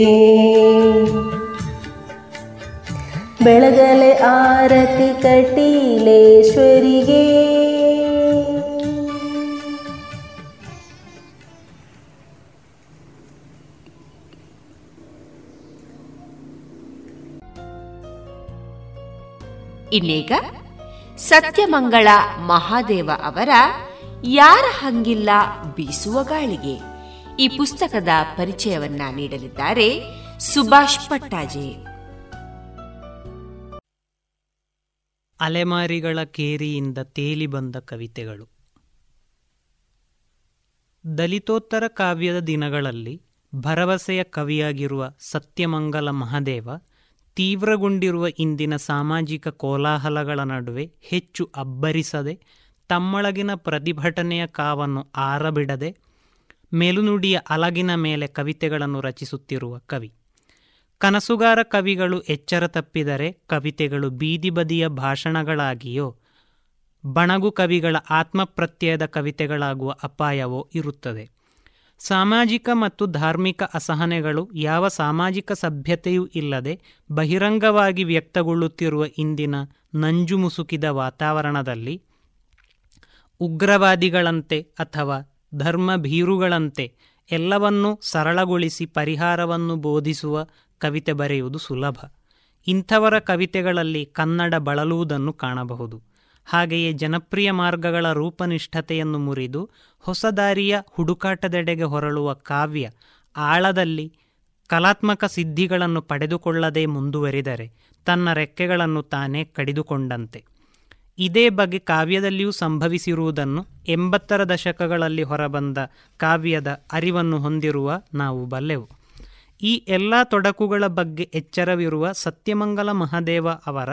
ಬೆಳಗಲೆ ಆರತಿ ಕಟೀಲೇಶ್ವರಿಗೆ ಇನ್ನೀಗ ಸತ್ಯಮಂಗಳ ಮಹಾದೇವ ಅವರ ಯಾರ ಹಂಗಿಲ್ಲ ಬೀಸುವ ಗಾಳಿಗೆ ಈ ಪುಸ್ತಕದ ಪರಿಚಯವನ್ನ ನೀಡಲಿದ್ದಾರೆ ಸುಭಾಷ್ ಪಟ್ಟಾಜೆ. ಅಲೆಮಾರಿಗಳ ಕೇರಿಯಿಂದ ತೇಲಿ ಬಂದ ಕವಿತೆಗಳು. ದಲಿತೋತ್ತರ ಕಾವ್ಯದ ದಿನಗಳಲ್ಲಿ ಭರವಸೆಯ ಕವಿಯಾಗಿರುವ ಸತ್ಯಮಂಗಲ ಮಹಾದೇವ ತೀವ್ರಗೊಂಡಿರುವ ಇಂದಿನ ಸಾಮಾಜಿಕ ಕೋಲಾಹಲಗಳ ನಡುವೆ ಹೆಚ್ಚು ಅಬ್ಬರಿಸದೆ, ತಮ್ಮೊಳಗಿನ ಪ್ರತಿಭಟನೆಯ ಕಾವನ್ನು ಆರಬಿಡದೆ, ಮೇಲುನುಡಿಯ ಅಲಗಿನ ಮೇಲೆ ಕವಿತೆಗಳನ್ನು ರಚಿಸುತ್ತಿರುವ ಕವಿ. ಕನಸುಗಾರ ಕವಿಗಳು ಎಚ್ಚರ ತಪ್ಪಿದರೆ ಕವಿತೆಗಳು ಬೀದಿ ಬದಿಯ ಭಾಷಣಗಳಾಗಿಯೋ, ಬಣಗು ಕವಿಗಳ ಆತ್ಮಪ್ರತ್ಯಯದ ಕವಿತೆಗಳಾಗುವ ಅಪಾಯವೋ ಇರುತ್ತದೆ. ಸಾಮಾಜಿಕ ಮತ್ತು ಧಾರ್ಮಿಕ ಅಸಹನೆಗಳು ಯಾವ ಸಾಮಾಜಿಕ ಸಭ್ಯತೆಯೂ ಇಲ್ಲದೆ ಬಹಿರಂಗವಾಗಿ ವ್ಯಕ್ತಗೊಳ್ಳುತ್ತಿರುವ ಇಂದಿನ ನಂಜುಮುಸುಕಿದ ವಾತಾವರಣದಲ್ಲಿ ಉಗ್ರವಾದಿಗಳಂತೆ ಅಥವಾ ಧರ್ಮ ಭೀರುಗಳಂತೆ ಎಲ್ಲವನ್ನೂ ಸರಳಗೊಳಿಸಿ ಪರಿಹಾರವನ್ನು ಬೋಧಿಸುವ ಕವಿತೆ ಬರೆಯುವುದು ಸುಲಭ. ಇಂಥವರ ಕವಿತೆಗಳಲ್ಲಿ ಕನ್ನಡ ಬಳಲುವುದನ್ನು ಕಾಣಬಹುದು. ಹಾಗೆಯೇ ಜನಪ್ರಿಯ ಮಾರ್ಗಗಳ ರೂಪನಿಷ್ಠತೆಯನ್ನು ಮುರಿದು ಹೊಸದಾರಿಯ ಹುಡುಕಾಟದೆಡೆಗೆ ಹೊರಳುವ ಕಾವ್ಯ ಆಳದಲ್ಲಿ ಕಲಾತ್ಮಕ ಸಿದ್ಧಿಗಳನ್ನು ಪಡೆದುಕೊಳ್ಳದೆ ಮುಂದುವರಿದರೆ ತನ್ನ ರೆಕ್ಕೆಗಳನ್ನು ತಾನೇ ಕಡಿದುಕೊಂಡಂತೆ. ಇದೇ ಬಗೆ ಕಾವ್ಯದಲ್ಲಿಯೂ ಸಂಭವಿಸಿರುವುದನ್ನು ಎಂಬತ್ತರ ದಶಕಗಳಲ್ಲಿ ಹೊರಬಂದ ಕಾವ್ಯದ ಅರಿವನ್ನು ಹೊಂದಿರುವ ನಾವು ಬಲ್ಲೆವು. ಈ ಎಲ್ಲ ತೊಡಕುಗಳ ಬಗ್ಗೆ ಎಚ್ಚರವಿರುವ ಸತ್ಯಮಂಗಲ ಮಹಾದೇವ ಅವರ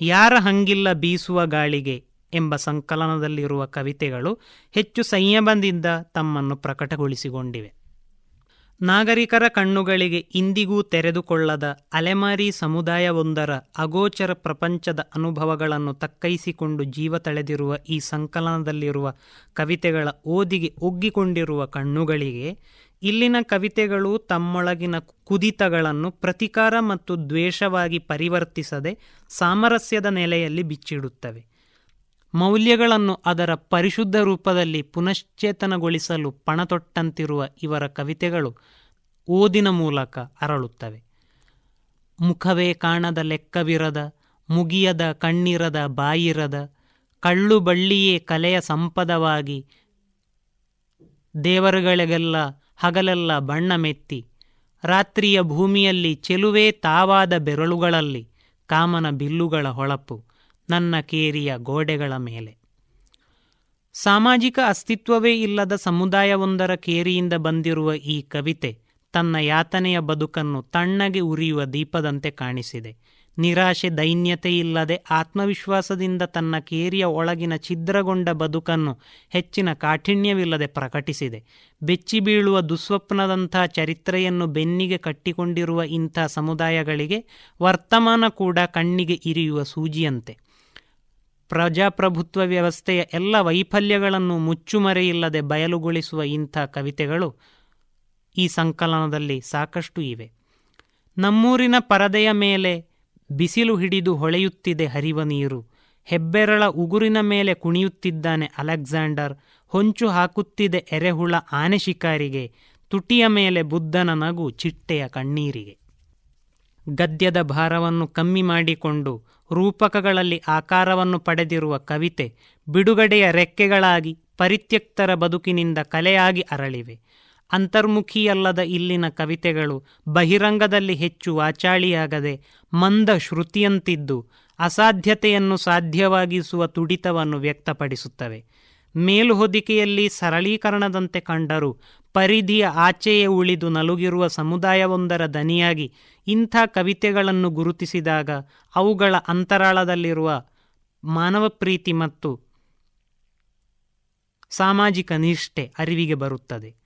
ಯಾರ ಹಂಗಿಲ್ಲ ಬೀಸುವ ಗಾಳಿಗೆ ಎಂಬ ಸಂಕಲನದಲ್ಲಿರುವ ಕವಿತೆಗಳು ಹೆಚ್ಚು ಸಂಯಮದಿಂದ ತಮ್ಮನ್ನು ಪ್ರಕಟಗೊಳಿಸಿಕೊಂಡಿವೆ. ನಾಗರಿಕರ ಕಣ್ಣುಗಳಿಗೆ ಇಂದಿಗೂ ತೆರೆದುಕೊಳ್ಳದ ಅಲೆಮಾರಿ ಸಮುದಾಯವೊಂದರ ಅಗೋಚರ ಪ್ರಪಂಚದ ಅನುಭವಗಳನ್ನು ತಕ್ಕೈಸಿಕೊಂಡು ಜೀವ ತಳೆದಿರುವ ಈ ಸಂಕಲನದಲ್ಲಿರುವ ಕವಿತೆಗಳ ಓದಿಗೆ ಒಗ್ಗಿಕೊಂಡಿರುವ ಕಣ್ಣುಗಳಿಗೆ ಇಲ್ಲಿನ ಕವಿತೆಗಳು ತಮ್ಮೊಳಗಿನ ಕುದಿತಗಳನ್ನು ಪ್ರತಿಕಾರ ಮತ್ತು ದ್ವೇಷವಾಗಿ ಪರಿವರ್ತಿಸದೆ ಸಾಮರಸ್ಯದ ನೆಲೆಯಲ್ಲಿ ಬಿಚ್ಚಿಡುತ್ತವೆ. ಮೌಲ್ಯಗಳನ್ನು ಅದರ ಪರಿಶುದ್ಧ ರೂಪದಲ್ಲಿ ಪುನಶ್ಚೇತನಗೊಳಿಸಲು ಪಣತೊಟ್ಟಂತಿರುವ ಇವರ ಕವಿತೆಗಳು ಓದಿನ ಮೂಲಕ ಅರಳುತ್ತವೆ. ಮುಖವೇ ಕಾಣದ ಲೆಕ್ಕವಿರದ, ಮುಗಿಯದ ಕಣ್ಣಿರದ ಬಾಯಿರದ ಕಳ್ಳು ಬಳ್ಳಿಯೇ ಕಲೆಯ ಸಂಪದವಾಗಿ ದೇವರುಗಳಿಗೆಲ್ಲ ಹಗಲೆಲ್ಲ ಬಣ್ಣ ಮೆತ್ತಿ. ರಾತ್ರಿಯ ಭೂಮಿಯಲ್ಲಿ ಚೆಲುವೇ ತಾವಾದ ಬೆರಳುಗಳಲ್ಲಿ ಕಾಮನ ಬಿಲ್ಲುಗಳ ಹೊಳಪು ನನ್ನ ಕೇರಿಯ ಗೋಡೆಗಳ ಮೇಲೆ. ಸಾಮಾಜಿಕ ಅಸ್ತಿತ್ವವೇ ಇಲ್ಲದ ಸಮುದಾಯವೊಂದರ ಕೇರಿಯಿಂದ ಬಂದಿರುವ ಈ ಕವಿತೆ ತನ್ನ ಯಾತನೆಯ ಬದುಕನ್ನು ತಣ್ಣಗೆ ಉರಿಯುವ ದೀಪದಂತೆ ಕಾಣಿಸಿದೆ. ನಿರಾಶೆ ದೈನ್ಯತೆ ಇಲ್ಲದೆ ಆತ್ಮವಿಶ್ವಾಸದಿಂದ ತನ್ನ ಕೇರಿಯ ಒಳಗಿನ ಛಿದ್ರಗೊಂಡ ಬದುಕನ್ನು ಹೆಚ್ಚಿನ ಕಾಠಿಣ್ಯವಿಲ್ಲದೆ ಪ್ರಕಟಿಸಿದೆ. ಬೆಚ್ಚಿ ಬೀಳುವ ದುಸ್ವಪ್ನದಂಥ ಚರಿತ್ರೆಯನ್ನು ಬೆನ್ನಿಗೆ ಕಟ್ಟಿಕೊಂಡಿರುವ ಇಂಥ ಸಮುದಾಯಗಳಿಗೆ ವರ್ತಮಾನ ಕೂಡ ಕಣ್ಣಿಗೆ ಇರಿಯುವ ಸೂಜಿಯಂತೆ. ಪ್ರಜಾಪ್ರಭುತ್ವ ವ್ಯವಸ್ಥೆಯ ಎಲ್ಲ ವೈಫಲ್ಯಗಳನ್ನು ಮುಚ್ಚುಮರೆಯಿಲ್ಲದೆ ಬಯಲುಗೊಳಿಸುವ ಇಂಥ ಕವಿತೆಗಳು ಈ ಸಂಕಲನದಲ್ಲಿ ಸಾಕಷ್ಟು ಇವೆ. ನಮ್ಮೂರಿನ ಪರದೆಯ ಮೇಲೆ ಬಿಸಿಲು ಹಿಡಿದು ಹೊಳೆಯುತ್ತಿದೆ ಹರಿವ ನೀರು. ಹೆಬ್ಬೆರಳ ಉಗುರಿನ ಮೇಲೆ ಕುಣಿಯುತ್ತಿದ್ದಾನೆ ಅಲೆಕ್ಸಾಂಡರ್. ಹೊಂಚು ಹಾಕುತ್ತಿದೆ ಎರೆಹುಳ ಆನೆ ಶಿಕಾರಿಗೆ. ತುಟಿಯ ಮೇಲೆ ಬುದ್ಧನ ನಗು ಚಿಟ್ಟೆಯ ಕಣ್ಣೀರಿಗೆ. ಗದ್ಯದ ಭಾರವನ್ನು ಕಮ್ಮಿ ಮಾಡಿಕೊಂಡು ರೂಪಕಗಳಲ್ಲಿ ಆಕಾರವನ್ನು ಪಡೆದಿರುವ ಕವಿತೆ ಬಿಡುಗಡೆಯ ರೆಕ್ಕೆಗಳಾಗಿ ಪರಿತ್ಯಕ್ತರ ಬದುಕಿನಿಂದ ಕಲೆಯಾಗಿ ಅರಳಿವೆ. ಅಂತರ್ಮುಖಿಯಲ್ಲದ ಇಲ್ಲಿನ ಕವಿತೆಗಳು ಬಹಿರಂಗದಲ್ಲಿ ಹೆಚ್ಚು ವಾಚಾಳಿಯಾಗದೆ ಮಂದ ಶ್ರುತಿಯಂತಿದ್ದು ಅಸಾಧ್ಯತೆಯನ್ನು ಸಾಧ್ಯವಾಗಿಸುವ ತುಡಿತವನ್ನು ವ್ಯಕ್ತಪಡಿಸುತ್ತವೆ. ಮೇಲುಹೊದಿಕೆಯಲ್ಲಿ ಸರಳೀಕರಣದಂತೆ ಕಂಡರೂ ಪರಿಧಿಯ ಆಚೆಯೇ ಉಳಿದು ನಲುಗಿರುವ ಸಮುದಾಯವೊಂದರ ದನಿಯಾಗಿ ಇಂಥ ಕವಿತೆಗಳನ್ನು ಗುರುತಿಸಿದಾಗ ಅವುಗಳ ಅಂತರಾಳದಲ್ಲಿರುವ ಮಾನವ ಪ್ರೀತಿ ಮತ್ತು ಸಾಮಾಜಿಕ ನಿಷ್ಠೆ ಅರಿವಿಗೆ ಬರುತ್ತದೆ.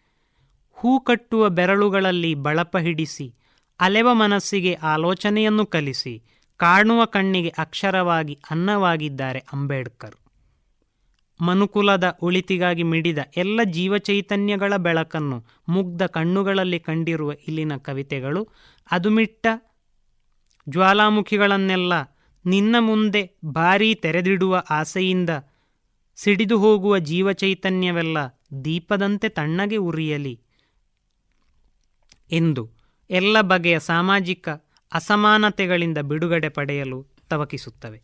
ಹೂ ಕಟ್ಟುವ ಬೆರಳುಗಳಲ್ಲಿ ಬಳಪ ಹಿಡಿಸಿ, ಅಲೆವ ಮನಸ್ಸಿಗೆ ಆಲೋಚನೆಯನ್ನು ಕಲಿಸಿ, ಕಾಣುವ ಕಣ್ಣಿಗೆ ಅಕ್ಷರವಾಗಿ ಅನ್ನವಾಗಿದ್ದಾರೆ ಅಂಬೇಡ್ಕರ್. ಮನುಕುಲದ ಉಳಿತಿಗಾಗಿ ಮಿಡಿದ ಎಲ್ಲ ಜೀವಚೈತನ್ಯಗಳ ಬೆಳಕನ್ನು ಮುಗ್ಧ ಕಣ್ಣುಗಳಲ್ಲಿ ಕಂಡಿರುವ ಇಲ್ಲಿನ ಕವಿತೆಗಳು, ಅದುಮಿಟ್ಟ ಜ್ವಾಲಾಮುಖಿಗಳನ್ನೆಲ್ಲ ನಿನ್ನ ಮುಂದೆ ಭಾರೀ ತೆರೆದಿಡುವ ಆಸೆಯಿಂದ ಸಿಡಿದು ಹೋಗುವ ಜೀವಚೈತನ್ಯವೆಲ್ಲ ದೀಪದಂತೆ ತಣ್ಣಗೆ ಉರಿಯಲಿ. ಎಂದು ಎಲ್ಲ ಬಗೆಯ ಸಾಮಾಜಿಕ ಅಸಮಾನತೆಗಳಿಂದ ಬಿಡುಗಡೆ ಪಡೆಯಲು ತವಕಿಸುತ್ತವೆ.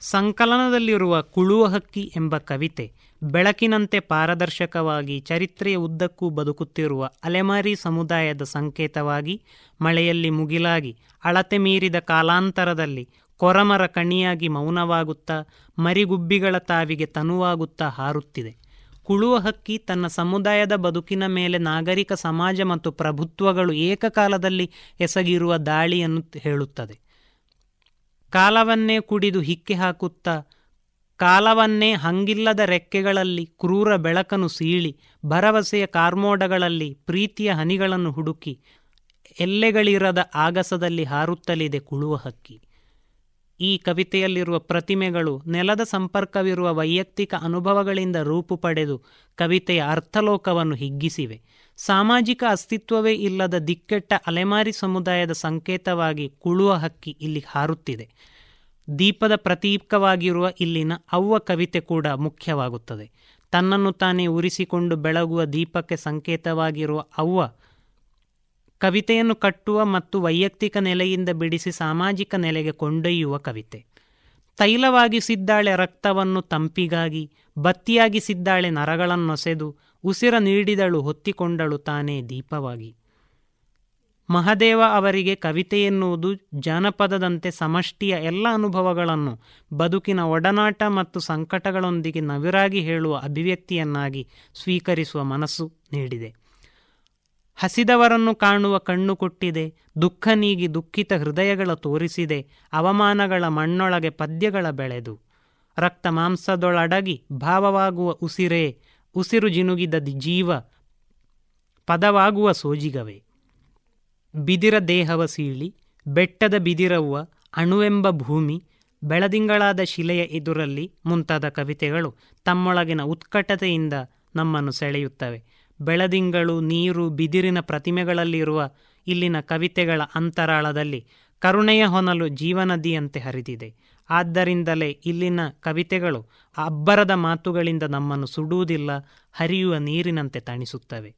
ಸಂಕಲನದಲ್ಲಿರುವ ಕುಳುವ ಹಕ್ಕಿ ಎಂಬ ಕವಿತೆ ಬೆಳಕಿನಂತೆ ಪಾರದರ್ಶಕವಾಗಿ ಚರಿತ್ರೆಯ ಉದ್ದಕ್ಕೂ ಬದುಕುತ್ತಿರುವ ಅಲೆಮಾರಿ ಸಮುದಾಯದ ಸಂಕೇತವಾಗಿ ಮಳೆಯಲ್ಲಿ ಮುಗಿಲಾಗಿ ಅಳತೆ ಮೀರಿದ ಕಾಲಾಂತರದಲ್ಲಿ ಕೊರಮರ ಕಣಿಯಾಗಿ ಮೌನವಾಗುತ್ತಾ ಮರಿಗುಬ್ಬಿಗಳ ತಾವಿಗೆ ತನುವಾಗುತ್ತಾ ಹಾರುತ್ತಿದೆ. ಕುಳುವ ಹಕ್ಕಿ ತನ್ನ ಸಮುದಾಯದ ಬದುಕಿನ ಮೇಲೆ ನಾಗರಿಕ ಸಮಾಜ ಮತ್ತು ಪ್ರಭುತ್ವಗಳು ಏಕಕಾಲದಲ್ಲಿ ಎಸಗಿರುವ ದಾಳಿಯನ್ನು ಹೇಳುತ್ತದೆ. ಕಾಲವನ್ನೇ ಕುಡಿದು ಹಿಕ್ಕೆ ಹಾಕುತ್ತಾ, ಕಾಲವನ್ನೇ ಹಂಗಿಲ್ಲದ ರೆಕ್ಕೆಗಳಲ್ಲಿ ಕ್ರೂರ ಬೆಳಕನ್ನು ಸೀಳಿ, ಭರವಸೆಯ ಕಾರ್ಮೋಡಗಳಲ್ಲಿ ಪ್ರೀತಿಯ ಹನಿಗಳನ್ನು ಹುಡುಕಿ, ಎಲ್ಲೆಗಳಿರದ ಆಗಸದಲ್ಲಿ ಹಾರುತ್ತಲಿದೆ ಕುಳುವ ಹಕ್ಕಿ. ಈ ಕವಿತೆಯಲ್ಲಿರುವ ಪ್ರತಿಮೆಗಳು ನೆಲದ ಸಂಪರ್ಕವಿರುವ ವೈಯಕ್ತಿಕ ಅನುಭವಗಳಿಂದ ರೂಪು ಪಡೆದು ಕವಿತೆಯ ಅರ್ಥಲೋಕವನ್ನು ಹಿಗ್ಗಿಸಿವೆ. ಸಾಮಾಜಿಕ ಅಸ್ತಿತ್ವವೇ ಇಲ್ಲದ ದಿಕ್ಕೆಟ್ಟ ಅಲೆಮಾರಿ ಸಮುದಾಯದ ಸಂಕೇತವಾಗಿ ಕುಳುವ ಹಕ್ಕಿ ಇಲ್ಲಿ ಹಾರುತ್ತಿದೆ. ದೀಪದ ಪ್ರತೀಕವಾಗಿರುವ ಇಲ್ಲಿನ ಅವ್ವ ಕವಿತೆ ಕೂಡ ಮುಖ್ಯವಾಗುತ್ತದೆ. ತನ್ನನ್ನು ತಾನೇ ಉರಿಸಿಕೊಂಡು ಬೆಳಗುವ ದೀಪಕ್ಕೆ ಸಂಕೇತವಾಗಿರುವ ಅವ್ವ ಕವಿತೆಯನ್ನು ಕಟ್ಟುವ ಮತ್ತು ವೈಯಕ್ತಿಕ ನೆಲೆಯಿಂದ ಬಿಡಿಸಿ ಸಾಮಾಜಿಕ ನೆಲೆಗೆ ಕೊಂಡೊಯ್ಯುವ ಕವಿತೆ. ತೈಲವಾಗಿ ಸಿದ್ದಾಳೆ ರಕ್ತವನ್ನು ತಂಪಿಗಾಗಿ, ಬತ್ತಿಯಾಗಿ ಸಿದ್ದಾಳೆ ನರಗಳನ್ನೊಸೆದು ಉಸಿರ ನೀಡಿದಳು ಹೊತ್ತಿಕೊಂಡಳು ತಾನೇ ದೀಪವಾಗಿ. ಮಹದೇವ ಅವರಿಗೆ ಕವಿತೆ ಎನ್ನುವುದು ಜಾನಪದದಂತೆ ಸಮಷ್ಟಿಯ ಎಲ್ಲ ಅನುಭವಗಳನ್ನು ಬದುಕಿನ ಒಡನಾಟ ಮತ್ತು ಸಂಕಟಗಳೊಂದಿಗೆ ನವಿರಾಗಿ ಹೇಳುವ ಅಭಿವ್ಯಕ್ತಿಯನ್ನಾಗಿ ಸ್ವೀಕರಿಸುವ ಮನಸ್ಸು ನೀಡಿದೆ. ಹಸಿದವರನ್ನು ಕಾಣುವ ಕಣ್ಣು ಕೊಟ್ಟಿದೆ, ದುಃಖ ನೀಗಿ ದುಃಖಿತ ಹೃದಯಗಳ ತೋರಿಸಿದೆ, ಅವಮಾನಗಳ ಮಣ್ಣೊಳಗೆ ಪದ್ಯಗಳ ಬೆಳೆದು. ರಕ್ತ ಮಾಂಸದೊಳಡಗಿ ಭಾವವಾಗುವ ಉಸಿರೇ, ಉಸಿರು ಜಿನುಗಿದ ಜೀವ, ಪದವಾಗುವ ಸೋಜಿಗವೆ. ಬಿದಿರ ದೇಹವ ಸೀಳಿ, ಬೆಟ್ಟದ ಬಿದಿರವ್ವ, ಅಣುವೆಂಬ ಭೂಮಿ, ಬೆಳದಿಂಗಳಾದ ಶಿಲೆಯ ಎದುರಲ್ಲಿ ಮುಂತಾದ ಕವಿತೆಗಳು ತಮ್ಮೊಳಗಿನ ಉತ್ಕಟತೆಯಿಂದ ನಮ್ಮನ್ನು ಸೆಳೆಯುತ್ತವೆ. ಬೆಳದಿಂಗಳು, ನೀರು, ಬಿದಿರಿನ ಪ್ರತಿಮೆಗಳಲ್ಲಿರುವ ಇಲ್ಲಿನ ಕವಿತೆಗಳ ಅಂತರಾಳದಲ್ಲಿ ಕರುಣೆಯ ಹೊನಲು ಜೀವನದಿಯಂತೆ ಹರಿದಿದೆ. ಆದ್ದರಿಂದಲೇ ಇಲ್ಲಿನ ಕವಿತೆಗಳು ಅಬ್ಬರದ ಮಾತುಗಳಿಂದ ನಮ್ಮನ್ನು ಸುಡುವುದಿಲ್ಲ, ಹರಿಯುವ ನೀರಿನಂತೆ ತಣಿಸುತ್ತವೆ.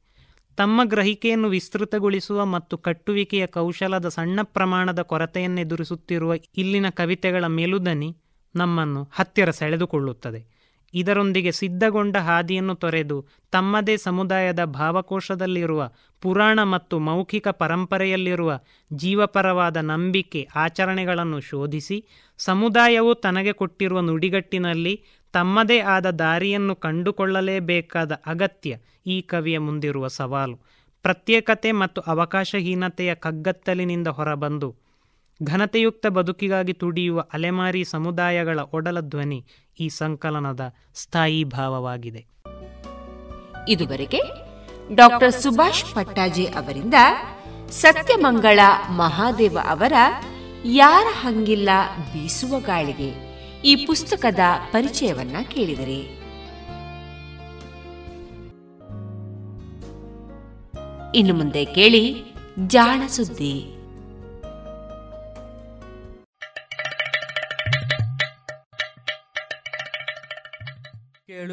ತಮ್ಮ ಗ್ರಹಿಕೆಯನ್ನು ವಿಸ್ತೃತಗೊಳಿಸುವ ಮತ್ತು ಕಟ್ಟುವಿಕೆಯ ಕೌಶಲದ ಸಣ್ಣ ಪ್ರಮಾಣದ ಕೊರತೆಯನ್ನೆದುರಿಸುತ್ತಿರುವ ಇಲ್ಲಿನ ಕವಿತೆಗಳ ಮೇಲುದನಿ ನಮ್ಮನ್ನು ಹತ್ತಿರ ಸೆಳೆದುಕೊಳ್ಳುತ್ತದೆ. ಇದರೊಂದಿಗೆ ಸಿದ್ಧಗೊಂಡ ಹಾದಿಯನ್ನು ತೊರೆದು ತಮ್ಮದೇ ಸಮುದಾಯದ ಭಾವಕೋಶದಲ್ಲಿರುವ ಪುರಾಣ ಮತ್ತು ಮೌಖಿಕ ಪರಂಪರೆಯಲ್ಲಿರುವ ಜೀವಪರವಾದ ನಂಬಿಕೆ ಆಚರಣೆಗಳನ್ನು ಶೋಧಿಸಿ ಸಮುದಾಯವು ತನಗೆ ಕೊಟ್ಟಿರುವ ನುಡಿಗಟ್ಟಿನಲ್ಲಿ ತಮ್ಮದೇ ಆದ ದಾರಿಯನ್ನು ಕಂಡುಕೊಳ್ಳಲೇಬೇಕಾದ ಅಗತ್ಯ ಈ ಕವಿಯ ಮುಂದಿರುವ ಸವಾಲು. ಪ್ರತ್ಯೇಕತೆ ಮತ್ತು ಅವಕಾಶಹೀನತೆಯ ಕಗ್ಗತ್ತಲಿನಿಂದ ಹೊರಬಂದು ಘನತೆಯುಕ್ತ ಬದುಕಿಗಾಗಿ ತುಡಿಯುವ ಅಲೆಮಾರಿ ಸಮುದಾಯಗಳ ಒಡಲ ಧ್ವನಿ ಈ ಸಂಕಲನದ ಸ್ಥಾಯಿ ಭಾವವಾಗಿದೆ. ಇದುವರೆಗೆ ಡಾಕ್ಟರ್ ಸುಭಾಷ್ ಪಟ್ಟಾಜಿ ಅವರಿಂದ ಸತ್ಯಮಂಗಳ ಮಹಾದೇವ ಅವರ ಯಾರ ಹಂಗಿಲ್ಲ ಬೀಸುವ ಗಾಳಿಗೆ ಈ ಪುಸ್ತಕದ ಪರಿಚಯವನ್ನ ಕೇಳಿದರೆ. ಇನ್ನು ಮುಂದೆ ಕೇಳಿ ಜಾಣ ಸುದ್ದಿ.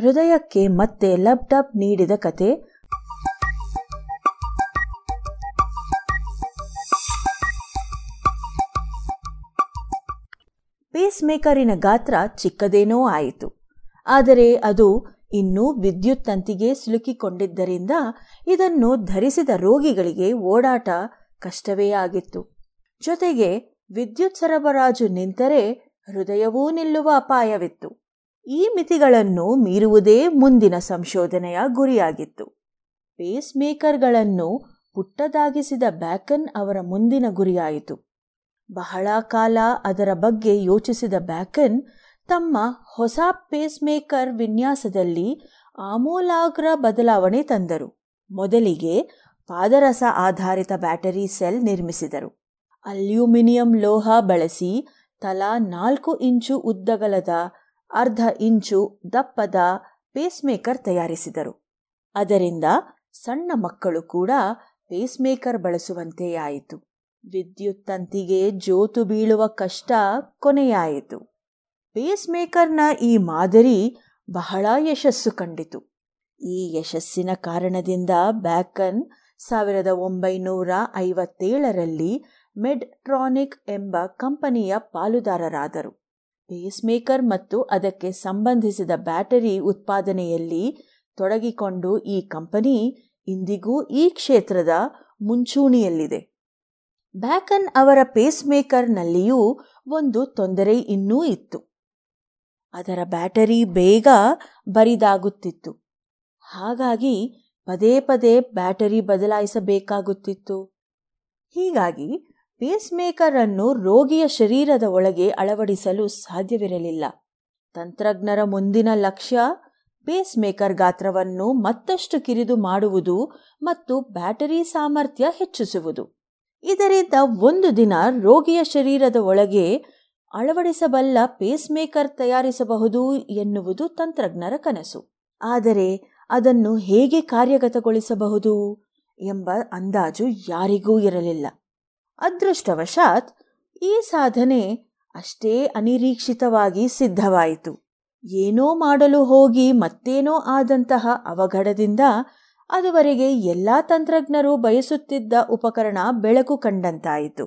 ಹೃದಯಕ್ಕೆ ಮತ್ತೆ ಲಬ್ಡಬ್ ನೀಡಿದ ಕತೆ. ಪೇಸ್ ಮೇಕರಿನ ಗಾತ್ರ ಚಿಕ್ಕದೇನೋ ಆಯಿತು. ಆದರೆ ಅದು ಇನ್ನೂ ವಿದ್ಯುತ್ ತಂತಿಗೆ ಸಿಲುಕಿಕೊಂಡಿದ್ದರಿಂದ ಇದನ್ನು ಧರಿಸಿದ ರೋಗಿಗಳಿಗೆ ಓಡಾಟ ಕಷ್ಟವೇ ಆಗಿತ್ತು. ಜೊತೆಗೆ ವಿದ್ಯುತ್ ಸರಬರಾಜು ನಿಂತರೆ ಹೃದಯವೂ ನಿಲ್ಲುವ ಅಪಾಯವಿತ್ತು. ಈ ಮಿತಿಗಳನ್ನು ಮೀರುವುದೇ ಮುಂದಿನ ಸಂಶೋಧನೆಯ ಗುರಿಯಾಗಿತ್ತು. ಪೇಸ್ ಮೇಕರ್ಗಳನ್ನು ಪುಟ್ಟದಾಗಿಸಿದ ಬ್ಯಾಕನ್ ಅವರ ಮುಂದಿನ ಗುರಿಯಾಯಿತು. ಬಹಳ ಕಾಲ ಅದರ ಬಗ್ಗೆ ಯೋಚಿಸಿದ ಬ್ಯಾಕನ್ ತಮ್ಮ ಹೊಸ ಪೇಸ್ ಮೇಕರ್ ವಿನ್ಯಾಸದಲ್ಲಿ ಆಮೂಲಾಗ್ರ ಬದಲಾವಣೆ ತಂದರು. ಮೊದಲಿಗೆ ಪಾದರಸ ಆಧಾರಿತ ಬ್ಯಾಟರಿ ಸೆಲ್ ನಿರ್ಮಿಸಿದರು. ಅಲ್ಯೂಮಿನಿಯಂ ಲೋಹ ಬಳಸಿ ತಲಾ ನಾಲ್ಕು ಇಂಚು ಉದ್ದಗಲದ ಅರ್ಧ ಇಂಚು ದಪ್ಪದ ಪೇಸ್ಮೇಕರ್ ತಯಾರಿಸಿದರು. ಅದರಿಂದ ಸಣ್ಣ ಮಕ್ಕಳು ಕೂಡ ಪೇಸ್ಮೇಕರ್ ಬಳಸುವಂತೆಯಾಯಿತು. ವಿದ್ಯುತ್ ತಂತಿಗೆ ಜೋತು ಬೀಳುವ ಕಷ್ಟ ಕೊನೆಯಾಯಿತು. ಪೇಸ್ಮೇಕರ್ನ ಈ ಮಾದರಿ ಬಹಳ ಯಶಸ್ಸು ಕಂಡಿತು. ಈ ಯಶಸ್ಸಿನ ಕಾರಣದಿಂದ ಬ್ಯಾಕನ್ ಸಾವಿರದ ಒಂಬೈನೂರ ಐವತ್ತೇಳರಲ್ಲಿ ಮೆಡ್ಟ್ರಾನಿಕ್ ಎಂಬ ಕಂಪನಿಯ ಪಾಲುದಾರರಾದರು ಪೇಸ್ಮೇಕರ್ ಮತ್ತು ಅದಕ್ಕೆ ಸಂಬಂಧಿಸಿದ ಬ್ಯಾಟರಿ ಉತ್ಪಾದನೆಯಲ್ಲಿ ತೊಡಗಿಕೊಂಡು ಈ ಕಂಪನಿ ಇಂದಿಗೂ ಈ ಕ್ಷೇತ್ರದ ಮುಂಚೂಣಿಯಲ್ಲಿದೆ. ಬ್ಯಾಕನ್ ಅವರ ಪೇಸ್ಮೇಕರ್ನಲ್ಲಿಯೂ ಒಂದು ತೊಂದರೆ ಇನ್ನೂ ಇತ್ತು. ಅದರ ಬ್ಯಾಟರಿ ಬೇಗ ಬರಿದಾಗುತ್ತಿತ್ತು. ಹಾಗಾಗಿ ಪದೇ ಪದೇ ಬ್ಯಾಟರಿ ಬದಲಾಯಿಸಬೇಕಾಗುತ್ತಿತ್ತು. ಹೀಗಾಗಿ ಪೇಸ್ಮೇಕರ್ ಅನ್ನು ರೋಗಿಯ ಶರೀರದ ಒಳಗೆ ಅಳವಡಿಸಲು ಸಾಧ್ಯವಿರಲಿಲ್ಲ. ತಂತ್ರಜ್ಞರ ಮುಂದಿನ ಲಕ್ಷ್ಯ ಪೇಸ್ಮೇಕರ್ ಗಾತ್ರವನ್ನು ಮತ್ತಷ್ಟು ಕಿರಿದು ಮಾಡುವುದು ಮತ್ತು ಬ್ಯಾಟರಿ ಸಾಮರ್ಥ್ಯ ಹೆಚ್ಚಿಸುವುದು. ಇದರಿಂದ ಒಂದು ದಿನ ರೋಗಿಯ ಶರೀರದ ಒಳಗೆ ಅಳವಡಿಸಬಲ್ಲ ಪೇಸ್ಮೇಕರ್ ತಯಾರಿಸಬಹುದು ಎನ್ನುವುದು ತಂತ್ರಜ್ಞರ ಕನಸು. ಆದರೆ ಅದನ್ನು ಹೇಗೆ ಕಾರ್ಯಗತಗೊಳಿಸಬಹುದು ಎಂಬ ಅಂದಾಜು ಯಾರಿಗೂ ಇರಲಿಲ್ಲ. ಅದೃಷ್ಟವಶಾತ್ ಈ ಸಾಧನೆ ಅಷ್ಟೇ ಅನಿರೀಕ್ಷಿತವಾಗಿ ಸಿದ್ಧವಾಯಿತು. ಏನೋ ಮಾಡಲು ಹೋಗಿ ಮತ್ತೇನೋ ಆದಂತಹ ಅವಘಡದಿಂದ ಅದುವರೆಗೆ ಎಲ್ಲಾ ತಂತ್ರಜ್ಞರು ಬಯಸುತ್ತಿದ್ದ ಉಪಕರಣ ಬೆಳಕು ಕಂಡಂತಾಯಿತು.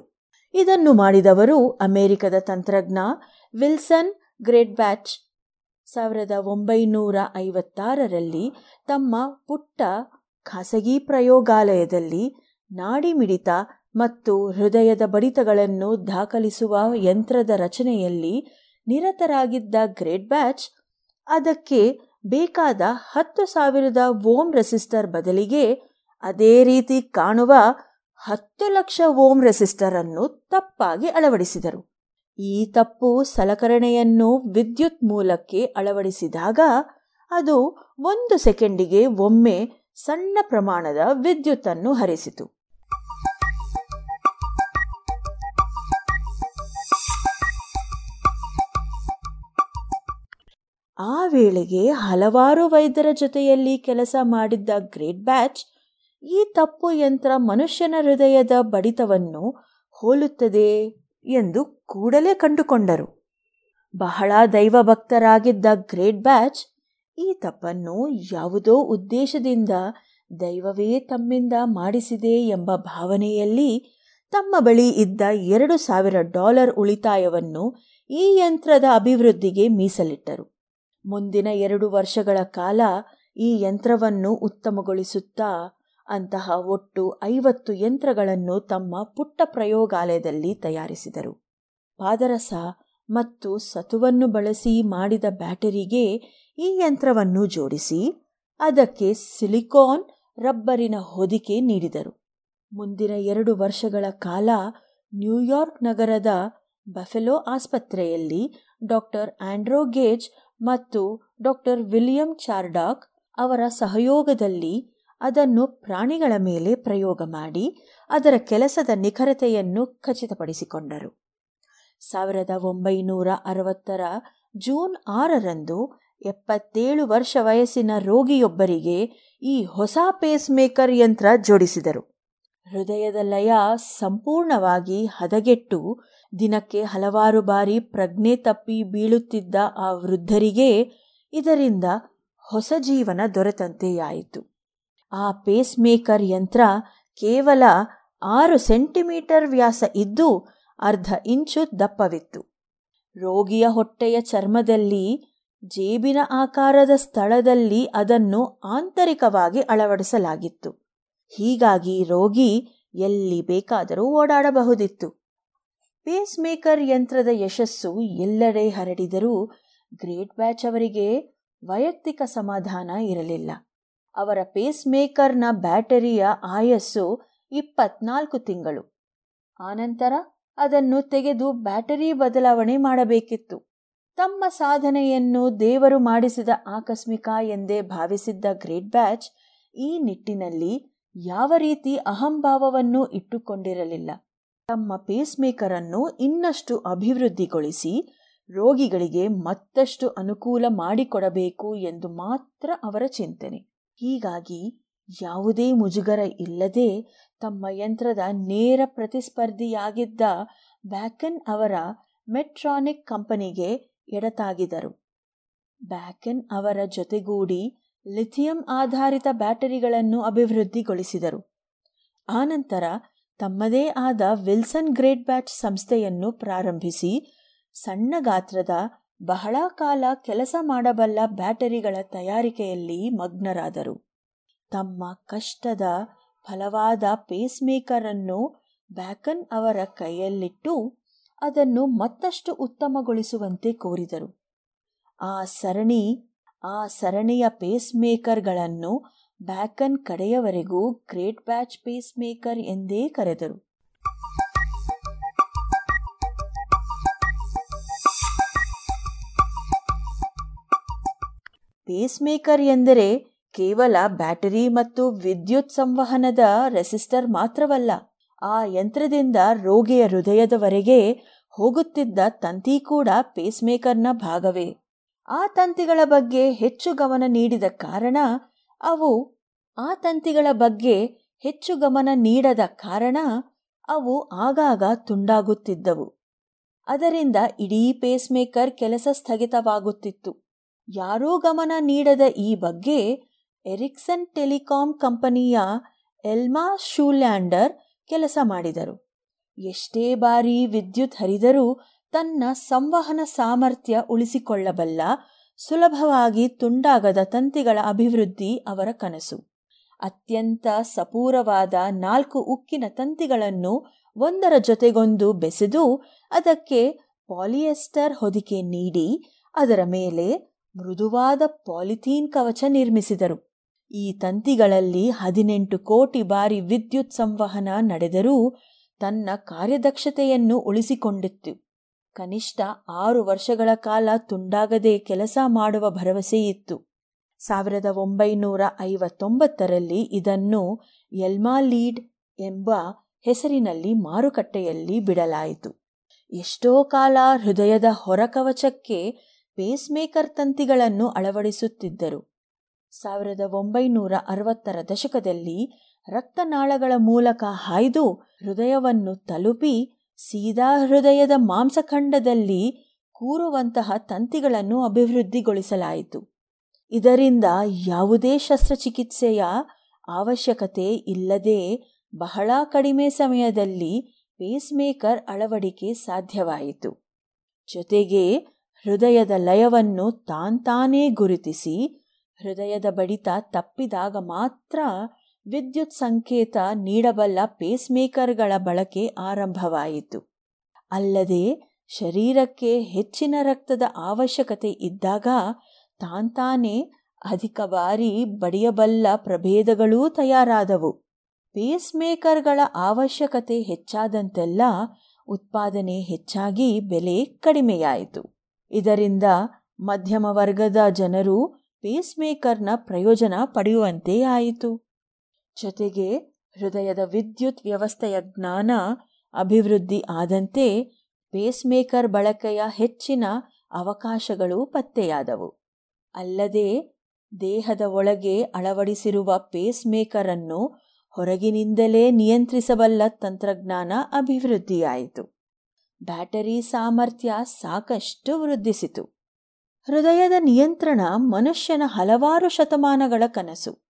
ಇದನ್ನು ಮಾಡಿದವರು ಅಮೆರಿಕದ ತಂತ್ರಜ್ಞ ವಿಲ್ಸನ್ ಗ್ರೇಟ್ ಬ್ಯಾಚ್ ಸಾವಿರದ ಒಂಬೈನೂರ ಐವತ್ತಾರರಲ್ಲಿ ತಮ್ಮ ಪುಟ್ಟ ಖಾಸಗಿ ಪ್ರಯೋಗಾಲಯದಲ್ಲಿ ನಾಡಿ ಮಿಡಿತ ಮತ್ತು ಹೃದಯದ ಬಡಿತಗಳನ್ನು ದಾಖಲಿಸುವ ಯಂತ್ರದ ರಚನೆಯಲ್ಲಿ ನಿರತರಾಗಿದ್ದ ಗ್ರೇಟ್ ಬ್ಯಾಚ್ ಅದಕ್ಕೆ ಬೇಕಾದ ಹತ್ತು ಸಾವಿರದ ಓಮ್ ರೆಸಿಸ್ಟರ್ ಬದಲಿಗೆ ಅದೇ ರೀತಿ ಕಾಣುವ ಹತ್ತು ಲಕ್ಷ ಓಮ್ ರೆಸಿಸ್ಟರ್ ಅನ್ನು ತಪ್ಪಾಗಿ ಅಳವಡಿಸಿದರು. ಈ ತಪ್ಪು ಸಲಕರಣೆಯನ್ನು ವಿದ್ಯುತ್ ಮೂಲಕ್ಕೆ ಅಳವಡಿಸಿದಾಗ ಅದು ಒಂದು ಸೆಕೆಂಡಿಗೆ ಒಮ್ಮೆ ಸಣ್ಣ ಪ್ರಮಾಣದ ವಿದ್ಯುತ್ತನ್ನು ಹರಿಸಿತು. ಆ ವೇಳೆಗೆ ಹಲವಾರು ವೈದ್ಯರ ಜೊತೆಯಲ್ಲಿ ಕೆಲಸ ಮಾಡಿದ್ದ ಗ್ರೇಟ್ ಬ್ಯಾಚ್ ಈ ತಪ್ಪು ಯಂತ್ರ ಮನುಷ್ಯನ ಹೃದಯದ ಬಡಿತವನ್ನು ಹೋಲುತ್ತದೆ ಎಂದು ಕೂಡಲೇ ಕಂಡುಕೊಂಡರು. ಬಹಳ ದೈವಭಕ್ತರಾಗಿದ್ದ ಗ್ರೇಟ್ ಬ್ಯಾಚ್ ಈ ತಪ್ಪನ್ನು ಯಾವುದೋ ಉದ್ದೇಶದಿಂದ ದೈವವೇ ತಮ್ಮಿಂದ ಮಾಡಿಸಿದೆ ಎಂಬ ಭಾವನೆಯಲ್ಲಿ ತಮ್ಮ ಬಳಿ ಇದ್ದ ಎರಡು ಸಾವಿರ ಡಾಲರ್ ಉಳಿತಾಯವನ್ನು ಈ ಯಂತ್ರದ ಅಭಿವೃದ್ಧಿಗೆ ಮೀಸಲಿಟ್ಟರು. ಮುಂದಿನ ಎರಡು ವರ್ಷಗಳ ಕಾಲ ಈ ಯಂತ್ರವನ್ನು ಉತ್ತಮಗೊಳಿಸುತ್ತಾ ಅಂತಹ ಒಟ್ಟು ಐವತ್ತು ಯಂತ್ರಗಳನ್ನು ತಮ್ಮ ಪುಟ್ಟ ಪ್ರಯೋಗಾಲಯದಲ್ಲಿ ತಯಾರಿಸಿದರು. ಪಾದರಸ ಮತ್ತು ಸತುವನ್ನು ಬಳಸಿ ಮಾಡಿದ ಬ್ಯಾಟರಿಗೆ ಈ ಯಂತ್ರವನ್ನು ಜೋಡಿಸಿ ಅದಕ್ಕೆ ಸಿಲಿಕಾನ್ ರಬ್ಬರಿನ ಹೊದಿಕೆ ನೀಡಿದರು. ಮುಂದಿನ ಎರಡು ವರ್ಷಗಳ ಕಾಲ ನ್ಯೂಯಾರ್ಕ್ ನಗರದ ಬಫೆಲೋ ಆಸ್ಪತ್ರೆಯಲ್ಲಿ ಡಾಕ್ಟರ್ ಆಂಡ್ರೋ ಗೇಜ್ ಮತ್ತು ಡಾಕ್ಟರ್ ವಿಲಿಯಂ ಚಾರ್ಡಾಕ್ ಅವರ ಸಹಯೋಗದಲ್ಲಿ ಅದನ್ನು ಪ್ರಾಣಿಗಳ ಮೇಲೆ ಪ್ರಯೋಗ ಮಾಡಿ ಅದರ ಕೆಲಸದ ನಿಖರತೆಯನ್ನು ಖಚಿತಪಡಿಸಿಕೊಂಡರು. ಸಾವಿರದ ಒಂಬೈನೂರ ಅರವತ್ತರ ಜೂನ್ ಆರರಂದು ಎಪ್ಪತ್ತೇಳು ವರ್ಷ ವಯಸ್ಸಿನ ರೋಗಿಯೊಬ್ಬರಿಗೆ ಈ ಹೊಸ ಪೇಸ್ ಮೇಕರ್ ಯಂತ್ರ ಜೋಡಿಸಿದರು. ಹೃದಯದ ಲಯ ಸಂಪೂರ್ಣವಾಗಿ ಹದಗೆಟ್ಟು ದಿನಕ್ಕೆ ಹಲವಾರು ಬಾರಿ ಪ್ರಜ್ಞೆ ತಪ್ಪಿ ಬೀಳುತ್ತಿದ್ದ ಆ ವೃದ್ಧರಿಗೆ ಇದರಿಂದ ಹೊಸ ಜೀವನ ದೊರೆತಂತೆಯಾಯಿತು. ಆ ಪೇಸ್ ಮೇಕರ್ ಯಂತ್ರ ಕೇವಲ ಆರು ಸೆಂಟಿಮೀಟರ್ ವ್ಯಾಸ ಇದ್ದು ಅರ್ಧ ಇಂಚು ದಪ್ಪವಿತ್ತು. ರೋಗಿಯ ಹೊಟ್ಟೆಯ ಚರ್ಮದಲ್ಲಿ, ಜೇಬಿನ ಆಕಾರದ ಸ್ಥಳದಲ್ಲಿ ಅದನ್ನು ಆಂತರಿಕವಾಗಿ ಅಳವಡಿಸಲಾಗಿತ್ತು. ಹೀಗಾಗಿ ರೋಗಿ ಎಲ್ಲಿ ಬೇಕಾದರೂ ಓಡಾಡಬಹುದಿತ್ತು. ಪೇಸ್ ಮೇಕರ್ ಯಂತ್ರದ ಯಶಸ್ಸು ಎಲ್ಲೆಡೆ ಹರಡಿದರೂ ಗ್ರೇಟ್ ಬ್ಯಾಚ್ ಅವರಿಗೆ ವೈಯಕ್ತಿಕ ಸಮಾಧಾನ ಇರಲಿಲ್ಲ. ಅವರ ಪೇಸ್ ಮೇಕರ್ನ ಬ್ಯಾಟರಿಯ ಆಯಸ್ಸು ಇಪ್ಪತ್ನಾಲ್ಕು ತಿಂಗಳು. ಆನಂತರ ಅದನ್ನು ತೆಗೆದು ಬ್ಯಾಟರಿ ಬದಲಾವಣೆ ಮಾಡಬೇಕಿತ್ತು. ತಮ್ಮ ಸಾಧನೆಯನ್ನು ದೇವರು ಮಾಡಿಸಿದ ಆಕಸ್ಮಿಕ ಎಂದೇ ಭಾವಿಸಿದ್ದ ಗ್ರೇಟ್ ಬ್ಯಾಚ್ ಈ ನಿಟ್ಟಿನಲ್ಲಿ ಯಾವ ರೀತಿ ಅಹಂಭಾವವನ್ನು ಇಟ್ಟುಕೊಂಡಿರಲಿಲ್ಲ. ತಮ್ಮ ಪೇಸ್ ಮೇಕರ್ ಅನ್ನು ಇನ್ನಷ್ಟು ಅಭಿವೃದ್ಧಿಗೊಳಿಸಿ ರೋಗಿಗಳಿಗೆ ಮತ್ತಷ್ಟು ಅನುಕೂಲ ಮಾಡಿಕೊಡಬೇಕು ಎಂದು ಮಾತ್ರ ಅವರ ಚಿಂತನೆ. ಹೀಗಾಗಿ ಯಾವುದೇ ಮುಜುಗರ ಇಲ್ಲದೆ ತಮ್ಮ ಯಂತ್ರದ ನೇರ ಪ್ರತಿಸ್ಪರ್ಧಿಯಾಗಿದ್ದ ಬ್ಯಾಕನ್ ಅವರ ಮೆಟ್ರಾನಿಕ್ ಕಂಪನಿಗೆ ಎಡತಾಗಿದರು. ಬ್ಯಾಕನ್ ಅವರ ಜೊತೆಗೂಡಿ ಲಿಥಿಯಂ ಆಧಾರಿತ ಬ್ಯಾಟರಿಗಳನ್ನು ಅಭಿವೃದ್ಧಿಗೊಳಿಸಿದರು. ಆನಂತರ ತಮ್ಮದೇ ಆದ ವಿಲ್ಸನ್ ಗ್ರೇಟ್ ಬ್ಯಾಚ್ ಸಂಸ್ಥೆಯನ್ನು ಪ್ರಾರಂಭಿಸಿ ಸಣ್ಣ ಗಾತ್ರದ ಬಹಳ ಕಾಲ ಕೆಲಸ ಮಾಡಬಲ್ಲ ಬ್ಯಾಟರಿಗಳ ತಯಾರಿಕೆಯಲ್ಲಿ ಮಗ್ನರಾದರು. ತಮ್ಮ ಕಷ್ಟದ ಫಲವಾದ ಪೇಸ್ ಮೇಕರ್ ಅನ್ನು ಬ್ಯಾಕನ್ ಅವರ ಕೈಯಲ್ಲಿಟ್ಟು ಅದನ್ನು ಮತ್ತಷ್ಟು ಉತ್ತಮಗೊಳಿಸುವಂತೆ ಕೋರಿದರು. ಆ ಸರಣಿ ಆ ಸರಣಿಯ ಪೇಸ್ ಮೇಕರ್ಗಳನ್ನು ಬ್ಯಾಕನ್ ಕಡೆಯವರೆಗೂ ಗ್ರೇಟ್ ಬ್ಯಾಚ್ ಪೇಸ್ ಮೇಕರ್ ಎಂದೇ ಕರೆದರು. ಪೇಸ್ ಮೇಕರ್ ಎಂದರೆ ಕೇವಲ ಬ್ಯಾಟರಿ ಮತ್ತು ವಿದ್ಯುತ್ ಸಂವಹನದ ರೆಸಿಸ್ಟರ್ ಮಾತ್ರವಲ್ಲ, ಆ ಯಂತ್ರದಿಂದ ರೋಗಿಯ ಹೃದಯದವರೆಗೆ ಹೋಗುತ್ತಿದ್ದ ತಂತಿ ಕೂಡ ಪೇಸ್ಮೇಕರ್ನ ಭಾಗವೇ. ಆ ತಂತಿಗಳ ಬಗ್ಗೆ ಹೆಚ್ಚು ಗಮನ ನೀಡಿದ ಕಾರಣ, ಅವು ಆ ತಂತಿಗಳ ಬಗ್ಗೆ ಹೆಚ್ಚು ಗಮನ ನೀಡದ ಕಾರಣ ಅವು ಆಗಾಗ ತುಂಡಾಗುತ್ತಿದ್ದವು. ಅದರಿಂದ ಇಡೀ ಪೇಸ್ ಮೇಕರ್ ಕೆಲಸ ಸ್ಥಗಿತವಾಗುತ್ತಿತ್ತು. ಯಾರೂ ಗಮನ ನೀಡದ ಈ ಬಗ್ಗೆ ಎರಿಕ್ಸನ್ ಟೆಲಿಕಾಂ ಕಂಪನಿಯ ಎಲ್ಮಾ ಶೂಲ್ಯಾಂಡರ್ ಕೆಲಸ ಮಾಡಿದರು. ಎಷ್ಟೇ ಬಾರಿ ವಿದ್ಯುತ್ ಹರಿದರೂ ತನ್ನ ಸಂವಹನ ಸಾಮರ್ಥ್ಯ ಉಳಿಸಿಕೊಳ್ಳಬಲ್ಲ, ಸುಲಭವಾಗಿ ತುಂಡಾಗದ ತಂತಿಗಳ ಅಭಿವೃದ್ಧಿ ಅವರ ಕನಸು. ಅತ್ಯಂತ ಸಪೂರವಾದ ನಾಲ್ಕು ಉಕ್ಕಿನ ತಂತಿಗಳನ್ನು ಒಂದರ ಜೊತೆಗೊಂದು ಬೆಸೆದು ಅದಕ್ಕೆ ಪಾಲಿಯೆಸ್ಟರ್ ಹೊದಿಕೆ ನೀಡಿ ಅದರ ಮೇಲೆ ಮೃದುವಾದ ಪಾಲಿಥೀನ್ ಕವಚ ನಿರ್ಮಿಸಿದರು. ಈ ತಂತಿಗಳಲ್ಲಿ ಹದಿನೆಂಟು ಕೋಟಿ ಬಾರಿ ವಿದ್ಯುತ್ ಸಂವಹನ ನಡೆದರೂ ತನ್ನ ಕಾರ್ಯದಕ್ಷತೆಯನ್ನು ಉಳಿಸಿಕೊಂಡಿತ್ತು. ಕನಿಷ್ಠ ಆರು ವರ್ಷಗಳ ಕಾಲ ತುಂಡಾಗದೆ ಕೆಲಸ ಮಾಡುವ ಭರವಸೆಯಿತ್ತು. ಸಾವಿರದ ಒಂಬೈನೂರ ಐವತ್ತೊಂಬತ್ತರಲ್ಲಿ ಇದನ್ನು ಎಲ್ಮಾ ಲೀಡ್ ಎಂಬ ಹೆಸರಿನಲ್ಲಿ ಮಾರುಕಟ್ಟೆಯಲ್ಲಿ ಬಿಡಲಾಯಿತು. ಎಷ್ಟೋ ಕಾಲ ಹೃದಯದ ಹೊರಕವಚಕ್ಕೆ ಪೇಸ್ಮೇಕರ್ ತಂತಿಗಳನ್ನು ಅಳವಡಿಸುತ್ತಿದ್ದರು. ಸಾವಿರದ ಒಂಬೈನೂರ ಅರವತ್ತರ ದಶಕದಲ್ಲಿ ರಕ್ತನಾಳಗಳ ಮೂಲಕ ಹಾಯ್ದು ಹೃದಯವನ್ನು ತಲುಪಿ ಸೀದಾ ಹೃದಯದ ಮಾಂಸಖಂಡದಲ್ಲಿ ಕೂರುವಂತಹ ತಂತಿಗಳನ್ನು ಅಭಿವೃದ್ಧಿಗೊಳಿಸಲಾಯಿತು. ಇದರಿಂದ ಯಾವುದೇ ಶಸ್ತ್ರಚಿಕಿತ್ಸೆಯ ಅವಶ್ಯಕತೆ ಇಲ್ಲದೆ ಬಹಳ ಕಡಿಮೆ ಸಮಯದಲ್ಲಿ ಪೇಸ್ಮೇಕರ್ ಅಳವಡಿಕೆ ಸಾಧ್ಯವಾಯಿತು. ಜೊತೆಗೆ ಹೃದಯದ ಲಯವನ್ನು ತಾಂತಾನೇ ಗುರುತಿಸಿ, ಹೃದಯದ ಬಡಿತ ತಪ್ಪಿದಾಗ ಮಾತ್ರ ವಿದ್ಯುತ್ ಸಂಕೇತ ನೀಡಬಲ್ಲ ಪೇಸ್ಮೇಕರ್ಗಳ ಬಳಕೆ ಆರಂಭವಾಯಿತು. ಅಲ್ಲದೆ ಶರೀರಕ್ಕೆ ಹೆಚ್ಚಿನ ರಕ್ತದ ಅವಶ್ಯಕತೆ ಇದ್ದಾಗ ತಾಂತಾನೇ ಅಧಿಕ ಬಾರಿ ಬಡಿಯಬಲ್ಲ ಪ್ರಭೇದಗಳೂ ತಯಾರಾದವು. ಪೇಸ್ಮೇಕರ್ಗಳ ಅವಶ್ಯಕತೆ ಹೆಚ್ಚಾದಂತೆಲ್ಲ ಉತ್ಪಾದನೆ ಹೆಚ್ಚಾಗಿ ಬೆಲೆ ಕಡಿಮೆಯಾಯಿತು. ಇದರಿಂದ ಮಧ್ಯಮ ವರ್ಗದ ಜನರು ಪೇಸ್ಮೇಕರ್ನ ಪ್ರಯೋಜನ ಪಡೆಯುವಂತೆ ಆಯಿತು. ಜೊತೆಗೆ ಹೃದಯದ ವಿದ್ಯುತ್ ವ್ಯವಸ್ಥೆಯ ಜ್ಞಾನ ಅಭಿವೃದ್ಧಿ ಆದಂತೆ ಪೇಸ್ಮೇಕರ್ ಬಳಕೆಯ ಹೆಚ್ಚಿನ ಅವಕಾಶಗಳು ಪತ್ತೆಯಾದವು. ಅಲ್ಲದೆ, ದೇಹದ ಒಳಗೆ ಅಳವಡಿಸಿರುವ ಪೇಸ್ಮೇಕರ್ ಅನ್ನು ಹೊರಗಿನಿಂದಲೇ ನಿಯಂತ್ರಿಸಬಲ್ಲ ತಂತ್ರಜ್ಞಾನ ಅಭಿವೃದ್ಧಿಯಾಯಿತು. ಬ್ಯಾಟರಿ ಸಾಮರ್ಥ್ಯ ಸಾಕಷ್ಟು ವೃದ್ಧಿಸಿತು. ಹೃದಯದ ನಿಯಂತ್ರಣ ಮನುಷ್ಯನ ಹಲವಾರು ಶತಮಾನಗಳ ಕನಸು.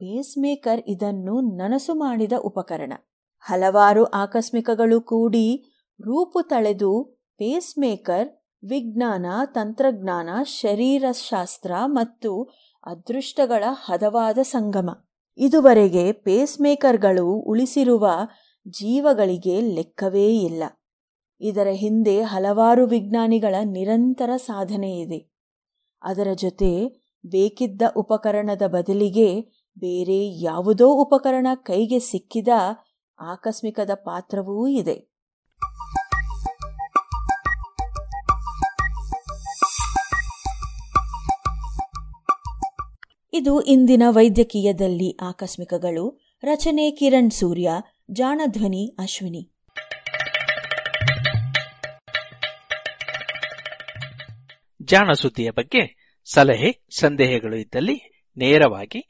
ಪೇಸ್ಮೇಕರ್ ಇದನ್ನು ನನಸು ಮಾಡಿದ ಉಪಕರಣ. ಹಲವಾರು ಆಕಸ್ಮಿಕಗಳು ಕೂಡಿ ರೂಪು ತಳೆದು ಪೇಸ್ಮೇಕರ್, ವಿಜ್ಞಾನ, ತಂತ್ರಜ್ಞಾನ, ಶರೀರಶಾಸ್ತ್ರ ಮತ್ತು ಅದೃಷ್ಟಗಳ ಹದವಾದ ಸಂಗಮ. ಇದುವರೆಗೆ ಪೇಸ್ಮೇಕರ್ಗಳು ಉಳಿಸಿರುವ ಜೀವಗಳಿಗೆ ಲೆಕ್ಕವೇ ಇಲ್ಲ. ಇದರ ಹಿಂದೆ ಹಲವಾರು ವಿಜ್ಞಾನಿಗಳ ನಿರಂತರ ಸಾಧನೆ ಇದೆ ಅದರ ಜೊತೆ ಬೇಕಿದ್ದ ಉಪಕರಣದ ಬದಲಿಗೆ ಬೇರೆ ಯಾವುದೋ ಉಪಕರಣ ಕೈಗೆ ಸಿಕ್ಕಿದ ಆಕಸ್ಮಿಕದ ಪಾತ್ರವೂ ಇದೆ. ಇದು ಇಂದಿನ ವೈದ್ಯಕೀಯದಲ್ಲಿ ಆಕಸ್ಮಿಕಗಳು. ರಚನೆ ಕಿರಣ್ ಸೂರ್ಯ, ಜಾಣಧ್ವನಿ ಅಶ್ವಿನಿ. ಜಾಣ ಬಗ್ಗೆ ಸಲಹೆ, ಸಂದೇಹಗಳು ಇದ್ದಲ್ಲಿ ನೇರವಾಗಿ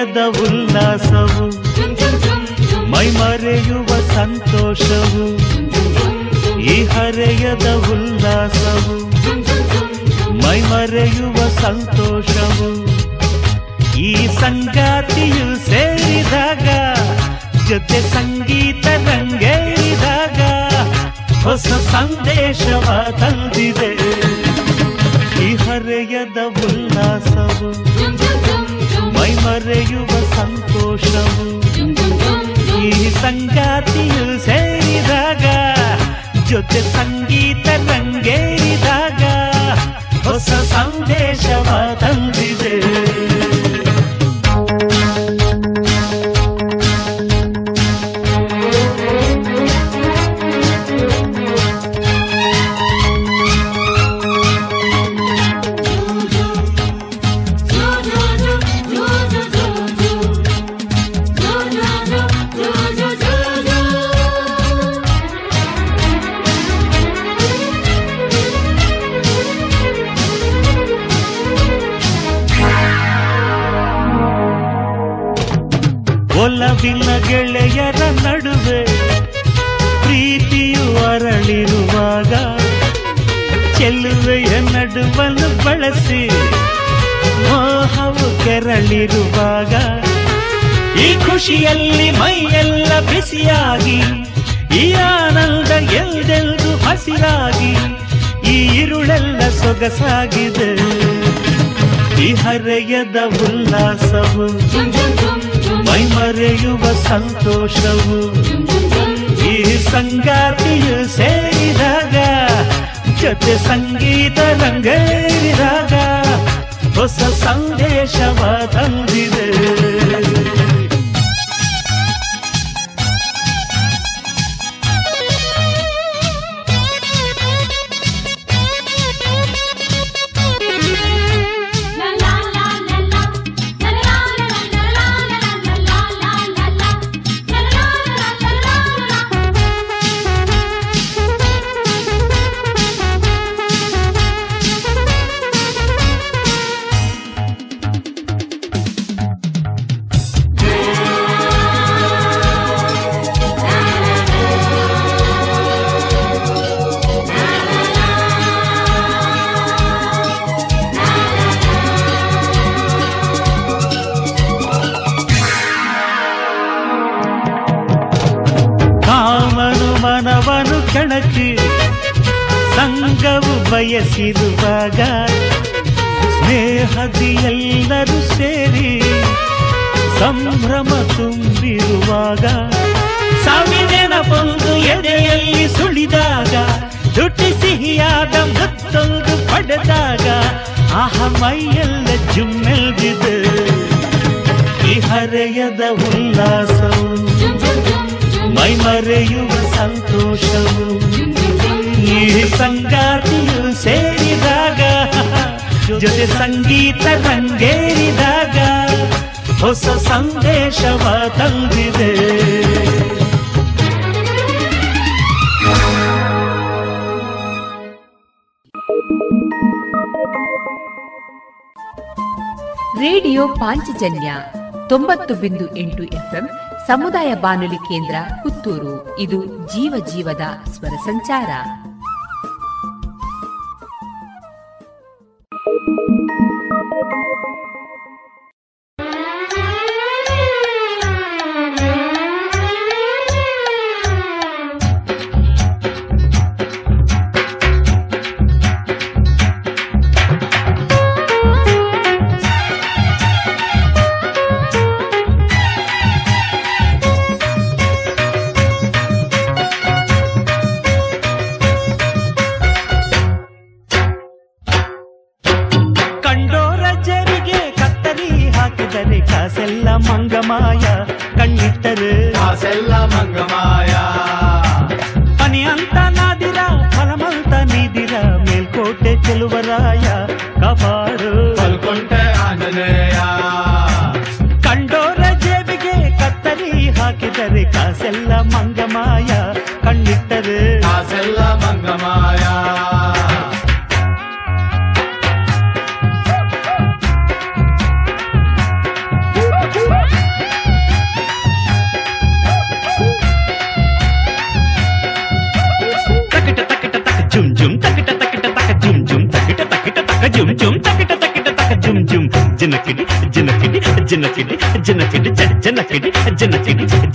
ಹರೆಯದ ಉಲ್ಲಾಸವು, ಮೈಮರೆಯುವ ಸಂತೋಷವು, ಈ ಹರೆಯದ ಉಲ್ಲಾಸವು, ಮೈಮರೆಯುವ ಸಂತೋಷವು. ಈ ಸಂಗಾತಿಯು ಸೇರಿದಾಗ, ಜೊತೆ ಸಂಗೀತ ರಂಗೇರಿದಾಗ, ಹೊಸ ಸಂದೇಶವ ತಂದಿದೆ. ಈ ಹರೆಯದ ಉಲ್ಲಾಸವು ಮೈಮರೆಯುವ ಸಂತೋಷವು. ಈ ಸಂಗಾತಿಯು ಸೇರಿದಾಗ ಜೊತೆ ಸಂಗೀತ ರಂಗೇರಿದಾಗ ಹೊಸ ಸಂದೇಶವ ತಂದಿದೆ. ನಡುವನ್ನು ಬಳಸಿ ಮೋಹವು ಕೆರಳಿರುವಾಗ ಈ ಖುಷಿಯಲ್ಲಿ ಮೈಯೆಲ್ಲ ಬಿಸಿಯಾಗಿ, ಈ ಆನಂದ ಎಲ್ಲೆಲ್ಲೂ ಹಸಿರಾಗಿ, ಈ ಇರುಳೆಲ್ಲ ಸೊಗಸಾಗಿದೆ. ಈ ಹರೆಯದ ಉಲ್ಲಾಸವು ಮೈಮರೆಯುವ ಸಂತೋಷವು ಈ ಸಂಗಾತಿಯು ಸೇರಿದಾಗ ಜೊತೆ ಸಂಗೀತ ರಂಗೇರಿದಾಗ ಹೊಸ ಸಂದೇಶವ ತಂದಿದೆ. ಬಯಸಿರುವಾಗ ಸ್ನೇಹದಿ ಎಲ್ಲರೂ ಸೇರಿ ಸಂಭ್ರಮ ತುಂಬಿರುವಾಗ ಸಾವಿನ ಬಂದು ಎದೆಯಲ್ಲಿ ಸುಳಿದಾಗ ದುಡ್ಡಿ ಸಿಹಿಯಾದ ಮುತ್ತೊಂದು ಪಡೆದಾಗ ಆಹ ಮೈಯೆಲ್ಲ ಜುಮ್ಮೆಲ್ದಿದೆ ಈ ಹರೆಯದ ಉಲ್ಲಾಸವು ಮೈ ಮರೆಯುವ ಸಂತೋಷವು ಈ ಸಂಗಾತಿಯು ಸೇರಿದಾಗ ಜೊತೆ ಸಂಗೀತ ರಂಗೇರಿದಾಗ ಹೊಸ ಸಂದೇಶವ ತಂದಿದೆ. ರೇಡಿಯೋ ಪಾಂಚಜನ್ಯ ತೊಂಬತ್ತು ಬಿಂದು ಎಂಟು ಎಫ್ಎಂ ಸಮುದಾಯ ಬಾನುಲಿ ಕೇಂದ್ರ ಪುತ್ತೂರು. ಇದು ಜೀವ ಜೀವದ ಸ್ವರ ಸಂಚಾರ.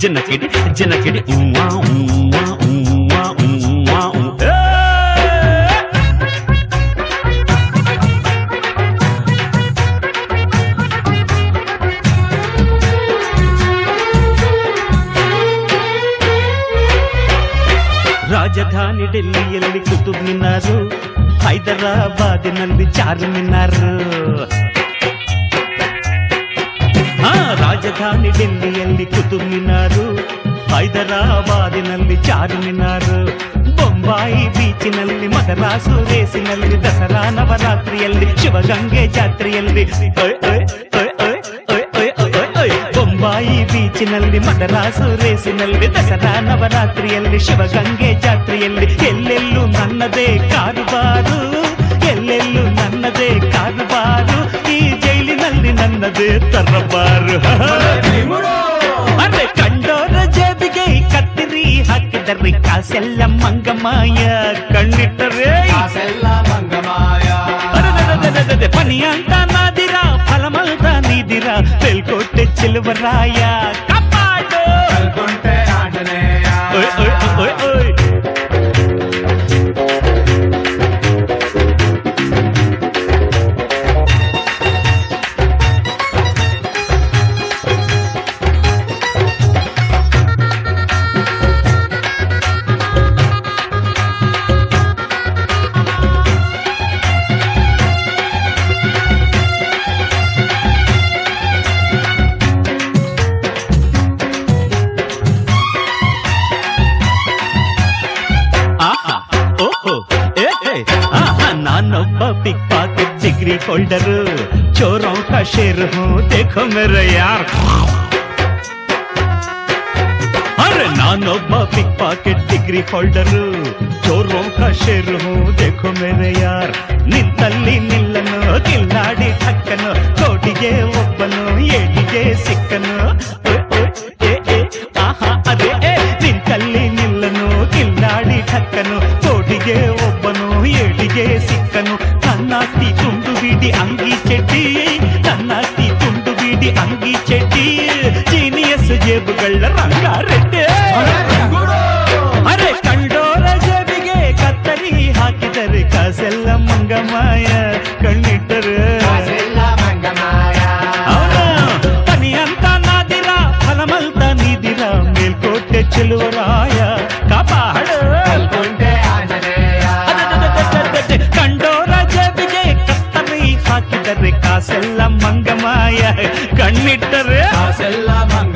جنتي ದಸರಾ ಸುರೇಸಿನಲ್ಲಿ ದಸರಾ ನವರಾತ್ರಿಯಲ್ಲಿ, ಶಿವಗಂಗೆ ಜಾತ್ರೆಯಲ್ಲಿ. ಬೊಂಬಾಯಿ ಬೀಚಿನಲ್ಲಿ ಮದರಾಸು ರೇಸಿನಲ್ಲಿ ದಸರಾ ನವರಾತ್ರಿಯಲ್ಲಿ, ಶಿವಗಂಗೆ ಜಾತ್ರೆಯಲ್ಲಿ. ಎಲ್ಲೆಲ್ಲೂ ನನ್ನದೇ ಕಾರುಬಾರು, ಎಲ್ಲೆಲ್ಲೂ ನನ್ನದೇ ಕಾರುಬಾರು. ಈ ಜೈಲಿನಲ್ಲಿ ನನ್ನದೇ ತರಬಾರು. ಅರೆ ಕಂಡೋರ ಜೇಬಿಗೆ ಕತ್ತಿರಿ ಹಾಕಿದರಿ, ಕಾಸೆಲ್ಲ ಮಂಗಮಾಯ, ಕಣ್ಣಿಟ್ಟು పెద్దది పని అంతా నాదిరా ఫలమంతా నీదిరా. పెళ్ళికొట్టే చిలువరాయా కప్పాడు ఓయ్ ఓయ్ ఓయ్ ఓయ్. होल्डर चोरों का शेर हूँ देखो मेरे यार अरे नानो पिक पॉकेट डिग्री होल्डर चोरों का शेर हूँ देखो मेरे यार निल्ली निल्लनु गिल्लाड़ी ठक्कनु कोटिगे ಒಬ್ಬನು ಏಟಿಗೆ ಸಿಕ್ಕನು ಆಹಾ ಅದೇ ನಿಂತಲ್ಲಿ ನಿಲ್ಲನು ಗಿಲ್ಲಾಡಿ ಠಕ್ಕನು ರಂಗಾರೆಡ್ಡಿ ಅರೆ ಕಂಡೋರ ಜಬಿಗೆ ಕತ್ತರಿ ಹಾಕಿದರೆ ಕಾಸೆಲ್ಲ ಮಂಗಮಾಯ ಕಣ್ಣಿಟ್ಟರು ತನಿ ಅಂತ ನಾದಿರ ಫಲಮಲ್ತ ನೀದಿರ ಮೇಲ್ಕೋಟೆ ಚೆಲುವರಾಯ ಕಾಪಾಡು ಕಂಡೋರ ಜಬಿಗೆ ಕತ್ತರಿ ಹಾಕಿದರೆ ಕಾಸೆಲ್ಲ ಮಂಗಮಾಯ ಕಣ್ಣಿಟ್ಟರು ಕಾಸೆಲ್ಲ ಮಂಗ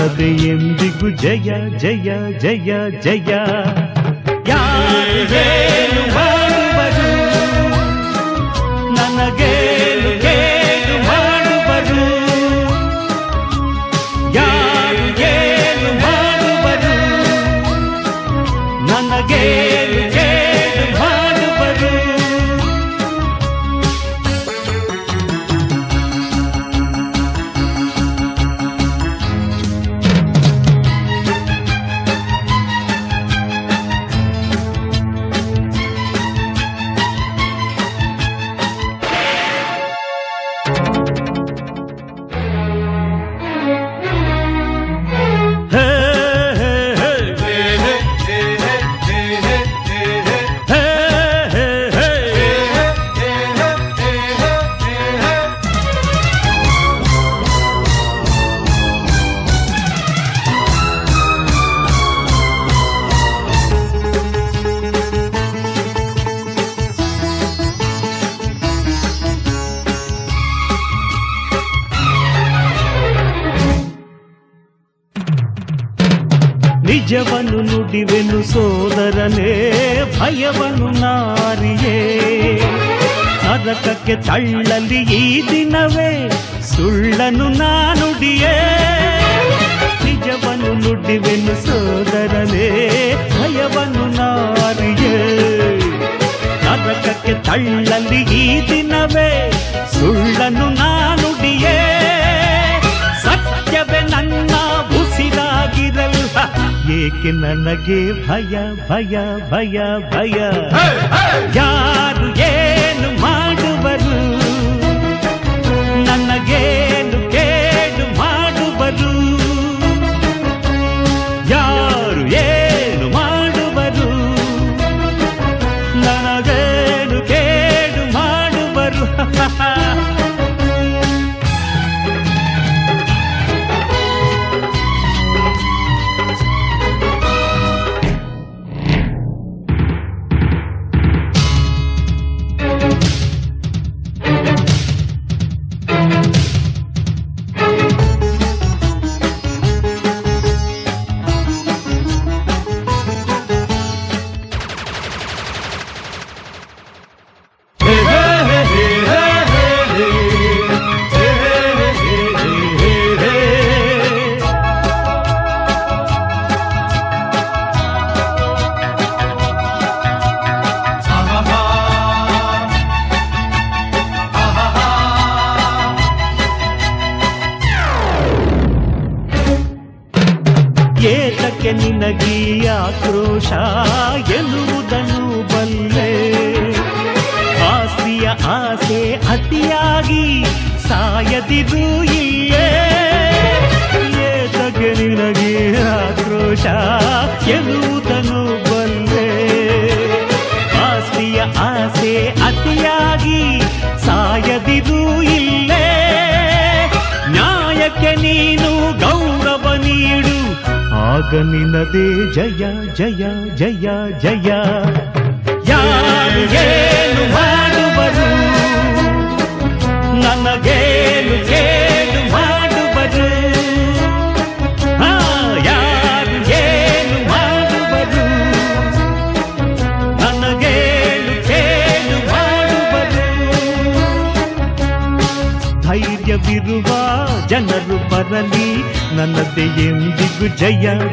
మనది ಎಂದಿಗೂ ಜಯ ಜಯ ಜಯ ಜಯ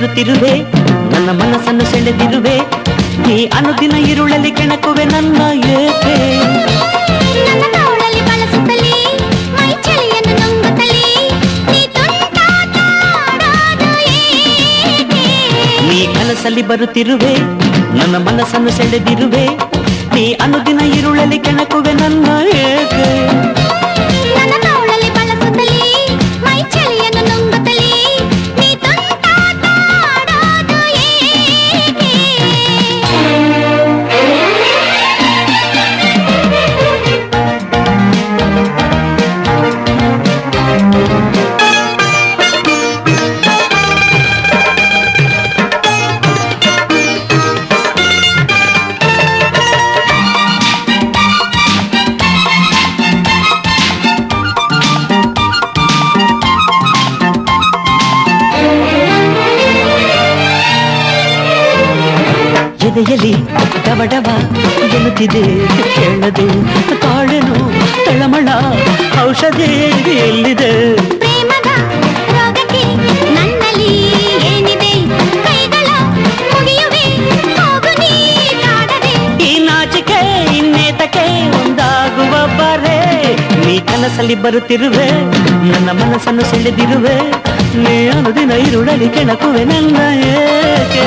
ಬರುತ್ತಿರುವೆ ನನ್ನ ಮನಸ್ಸನ್ನು ಸೆಳೆದಿರುವೆ. ನೀ ಅನುದಿನ ಇರುಳಲ್ಲಿ ಕೆಣಕುವೆ ನನ್ನ ಏಕೆ? ನೀ ಕನಸಲ್ಲಿ ಬರುತ್ತಿರುವೆ ನನ್ನ ಮನಸ್ಸನ್ನು ಸೆಳೆದಿರುವೆ. ನೀ ಅನುದಿನ ಇರುಳಲ್ಲಿ ಕೆಣಕುವೆ ನನ್ನ ಏಕೆ? ಡಬಡಬ ಎನ್ನುತ್ತಿದೆ ಕೇಳದು ಕಾಳೆನು ತಳಮಳ ಔಷಧಿ ಎಲ್ಲಿದೆ? ಈ ನಾಚಿಕೆ ಇನ್ನೇತಕ್ಕೆ ಒಂದಾಗುವ ಬರೆ. ನೀ ಕನಸಲ್ಲಿ ಬರುತ್ತಿರುವೆ ನನ್ನ ಮನಸ್ಸನ್ನು ಸೆಳೆದಿರುವೆ. ನೀ ಅನುದಿನ ಇರುಳಲಿ ಕೆಣಕುವೆ ನನ್ನ ಏಕೆ?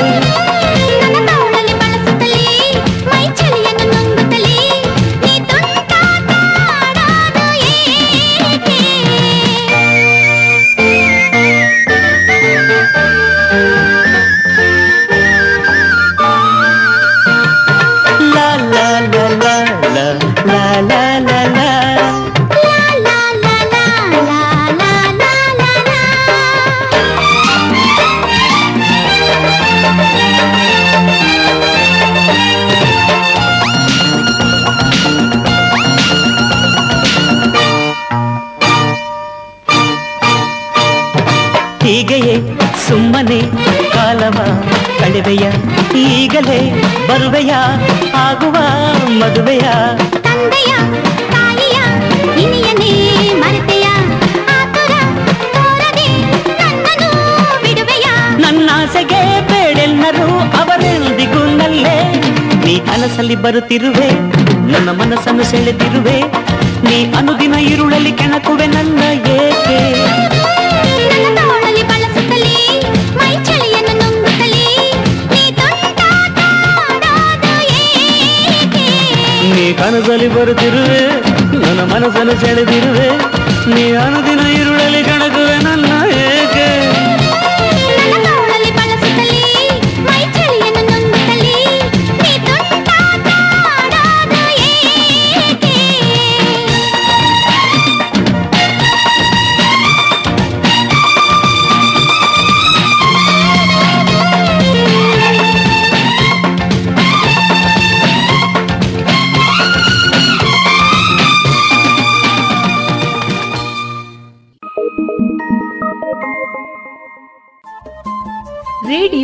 ಮದುವೆಯ ನನ್ನಾಸೆಗೆ ಬೇಡೆಲ್ಲರೂ ಅವರೆಂದಿಗೂ ನಲ್ಲೇ ನೀ ಕನಸಲ್ಲಿ ಬರುತ್ತಿರುವೆ ನನ್ನ ಮನಸ್ಸನ್ನು ಸೆಳೆದಿರುವೆ. ನೀ ಅನುದಿನ ಇರುಳಲ್ಲಿ ಕೆಣಕುವೆ ನನ್ನ ಏಕೆ? ನೀ ಕನಸಲ್ಲಿ ಬರುತ್ತಿರುವೆ ನನ್ನ ಮನಸ್ಸನ್ನು ಸೆಳೆದಿರುವೆ. ನೀ ಅನುದಿನ ಇರುಳಲ್ಲಿ ಕೆಣಕುವೆ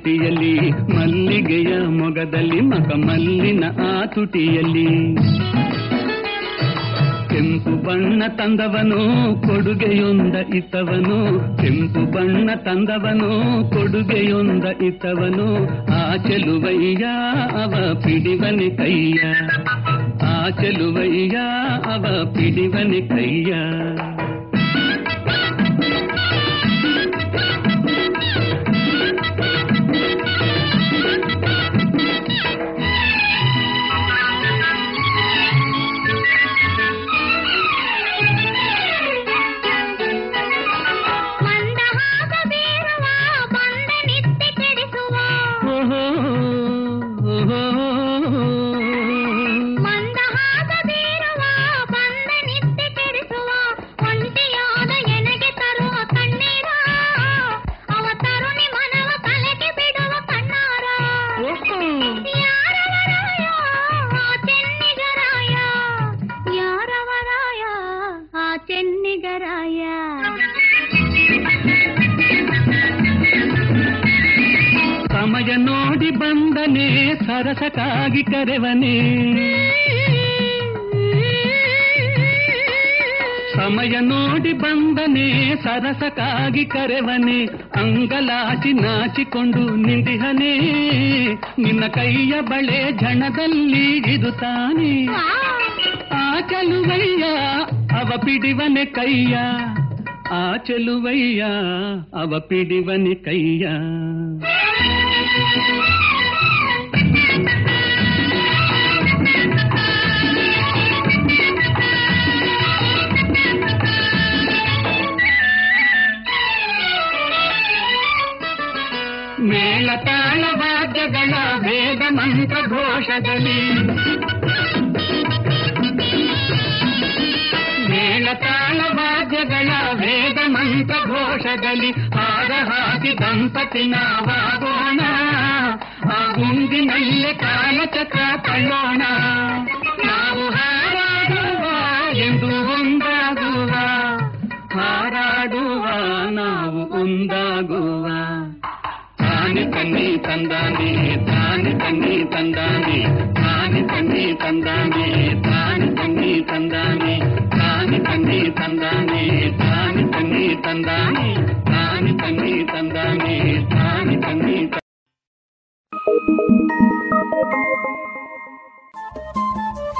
ತುಟಿಯಲ್ಲಿ, ಮಲ್ಲಿಗೆಯ ಮೊಗದಲ್ಲಿ ಮಕಮಲ್ಲಿನ ಆ ತುಟಿಯಲ್ಲಿ. ಕೆಂಪು ಬಣ್ಣ ತಂದವನು, ಕೊಡುಗೆಯೊಂದ ಇತ್ತವನು. ಕೆಂಪು ಬಣ್ಣ ತಂದವನು, ಕೊಡುಗೆಯೊಂದ ಇತ್ತವನು. ಆ ಚೆಲುವಯ್ಯ, ಅವ ಪಿಡಿವನೆ ಕೈಯ. ಆ ಚೆಲುವಯ್ಯ, ಅವ ಪಿಡಿವನೆ ಕೈಯ. ಸರಸಕ್ಕಾಗಿ ಕರೆವನೆ ಅಂಗಲಾಚಿ ನಾಚಿಕೊಂಡು ನಿಂದಿಹನೆ ನಿನ್ನ ಕೈಯ ಬಳೆ ಝಣದಲ್ಲಿ ಇದು ತಾನೆ ಆ ಚೆಲುವಯ್ಯ ಅವ ಪಿಡಿವನೆ ಕೈಯ ಆ ಚೆಲುವಯ್ಯ ಅವ ಪಿಡಿವನೆ ಕೈಯ ಘೋಷದಲ್ಲಿ ಹಾರ ಹಾಕಿ ದಂಪತಿ ನಾವಾಗೋಣ ಆ ಗುಂಡಿನಲ್ಲೇ ಕಾಲಚಕ್ರ ತಳ್ಳೋಣ ನಾವು ಹಾರಾಡುವ ಎಂದು ಒಂದಾಗುವ ಹಾರಾಡುವ ನಾವು ಒಂದಾಗುವ ತಾನೆ ತನ್ನಿ ತಂದಾನೆ ತಾನೆ ತನ್ನಿ ತಂದಾನೆ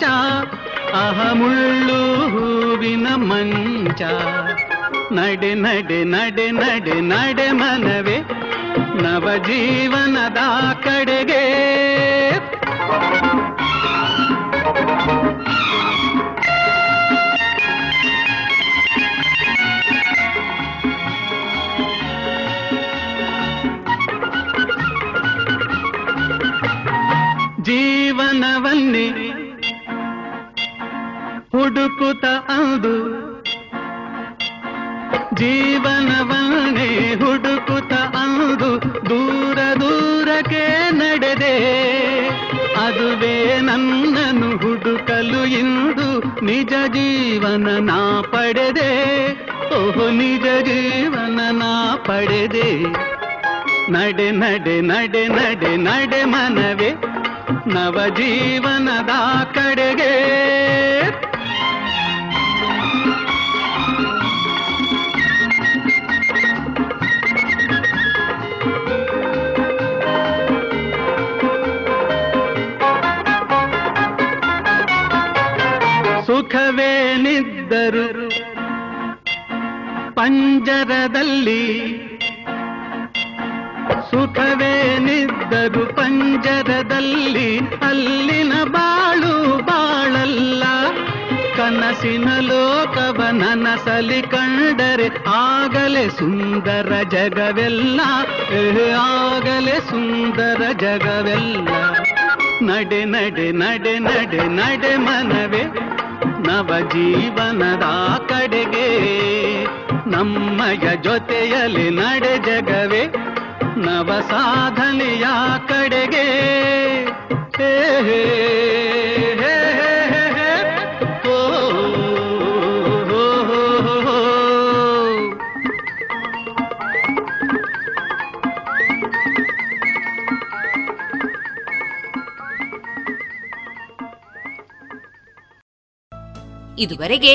ಮಂಚ ಅಹಮುಳ್ಳು ಹೂವಿನ ಮಂಚ. ನಡೆ ನಡೆ ನಡೆ ನಡೆ ನಡೆ ಮನವೇ ನವಜೀವನದ ಕಡೆಗೆ. ನಾ ಪಡೆದೆ. ನಡೆ ನಡೆ ನಡೆ ನಡೆ ನಡೆ ಮನವೇ. ನವ ಜೀವನದ ಕಡೆಗೆ. ಪಂಜರದಲ್ಲಿ ಸುಖವೇನಿದ್ದರು ಪಂಜರದಲ್ಲಿ ಅಲ್ಲಿನ ಬಾಳು ಬಾಳಲ್ಲ. ಕನಸಿನ ಲೋಕವ ನನಸಲಿ ಕಂಡರೆ ಆಗಲೇ ಸುಂದರ ಜಗವೆಲ್ಲ ಆಗಲೇ ಸುಂದರ ಜಗವೆಲ್ಲ. ನಡೆ ನಡೆ ನಡೆ ನಡೆ ನಡೆ ಮನವೇ ನವ ಜೀವನದ ಕಡೆಗೆ. ನಮ್ಮಯ ಜೊತೆಯಲ್ಲಿ ನಡೆ ಜಗವೇ ನವ ಸಾಧನೆಯ ಕಡೆಗೆ ಇದುವರೆಗೆ